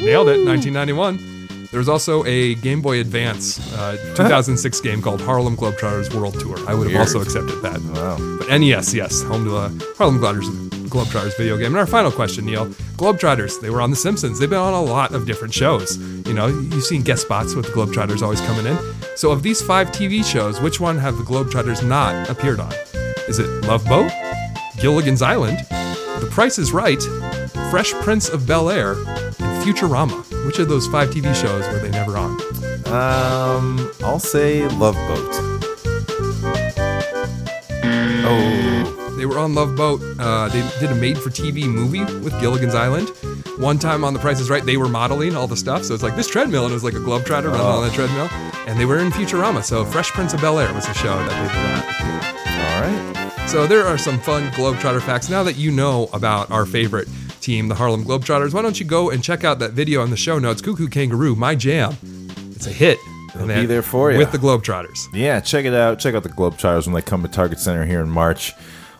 Nailed it, 1991. There was also a Game Boy Advance uh, 2006 game called Harlem Globetrotters World Tour. I would have Weird. also accepted that. Wow. But NES, yes, home to the Harlem Globetrotters, Globetrotters video game. And our final question, Neil. Globetrotters, they were on The Simpsons. They've been on a lot of different shows. You know, you've seen guest spots with Globetrotters always coming in. So of these five TV shows, which one have the Globetrotters not appeared on? Is it Love Boat, Gilligan's Island, The Price is Right, Fresh Prince of Bel Air, and Futurama? Which of those five TV shows were they never on? Um, I'll say Love Boat. Oh, They were on Love Boat. Uh, they did a made-for-TV movie with Gilligan's Island. One time on The Price is Right, they were modeling all the stuff. So it's like this treadmill, and it was like a globetrotter running on that treadmill. And they were in Futurama. So Fresh Prince of Bel Air was the show that they did that. all right. So there are some fun Globetrotter facts. Now that you know about our favorite team, the Harlem Globetrotters, why don't you go and check out that video in the show notes, Koo Koo Kanga Roo, my jam. It's a hit. It'll be there for ya. With the Globetrotters. Yeah, check it out. Check out the Globetrotters when they come to Target Center here in March.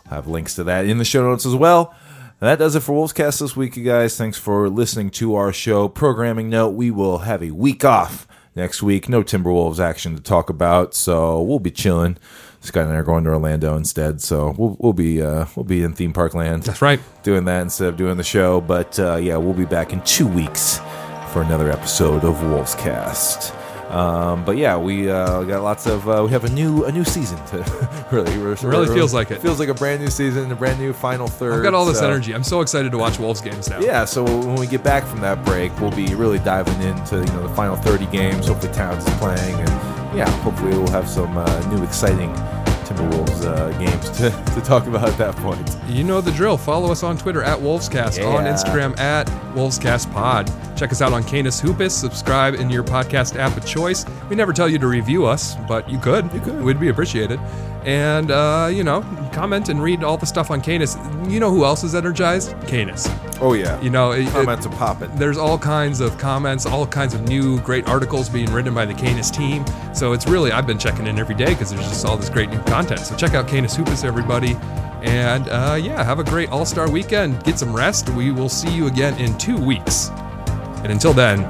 I'll have links to that in the show notes as well. And that does it for Wolfscast this week, you guys. Thanks for listening to our show. Programming note: We will have a week off next week. No Timberwolves action to talk about, so we'll be chilling. Scott and I are going to Orlando instead, so we'll we'll be uh, we'll be in theme park land. That's right. doing that instead of doing the show. But uh, yeah, we'll be back in two weeks for another episode of Wolves Cast. Um, but yeah, we uh, got lots of uh, we have a new a new season to really we're- really we're- feels like it. feels like a brand new season a brand new final third I've got all this so- energy. I'm so excited to watch Wolves games now. yeah so when we get back from that break we'll be really diving into you know the final 30 games hopefully Towns is playing and yeah hopefully we'll have some uh, new exciting Timberwolves uh, games to, to talk about at that point You know the drill. Follow us on Twitter at Wolvescast, on Instagram at WolvescastPod. Check us out on Canis Hoopus. Subscribe in your podcast app of choice. We never tell you to review us, but you could. You could. We'd be appreciated. And, uh, you know, comment and read all the stuff on Canis. You know who else is energized? Canis. oh yeah You know, it- comments are popping there's all kinds of comments, all kinds of new great articles being written by the Canis team. So it's really, I've been checking in every day because there's just all this great new content. So check out Canis Hoopus, everybody. And uh, yeah, have a great All Star weekend. Get some rest. We will see you again in two weeks. And until then,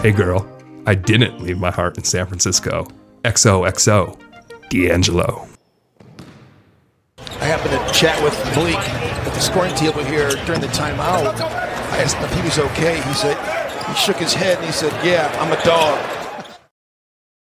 hey girl, I didn't leave my heart in San Francisco. XOXO, D'Angelo. I happened to chat with Bleak at the scoring table here during the timeout. I asked him if he was okay. He said he shook his head and he said, "Yeah, I'm a dog."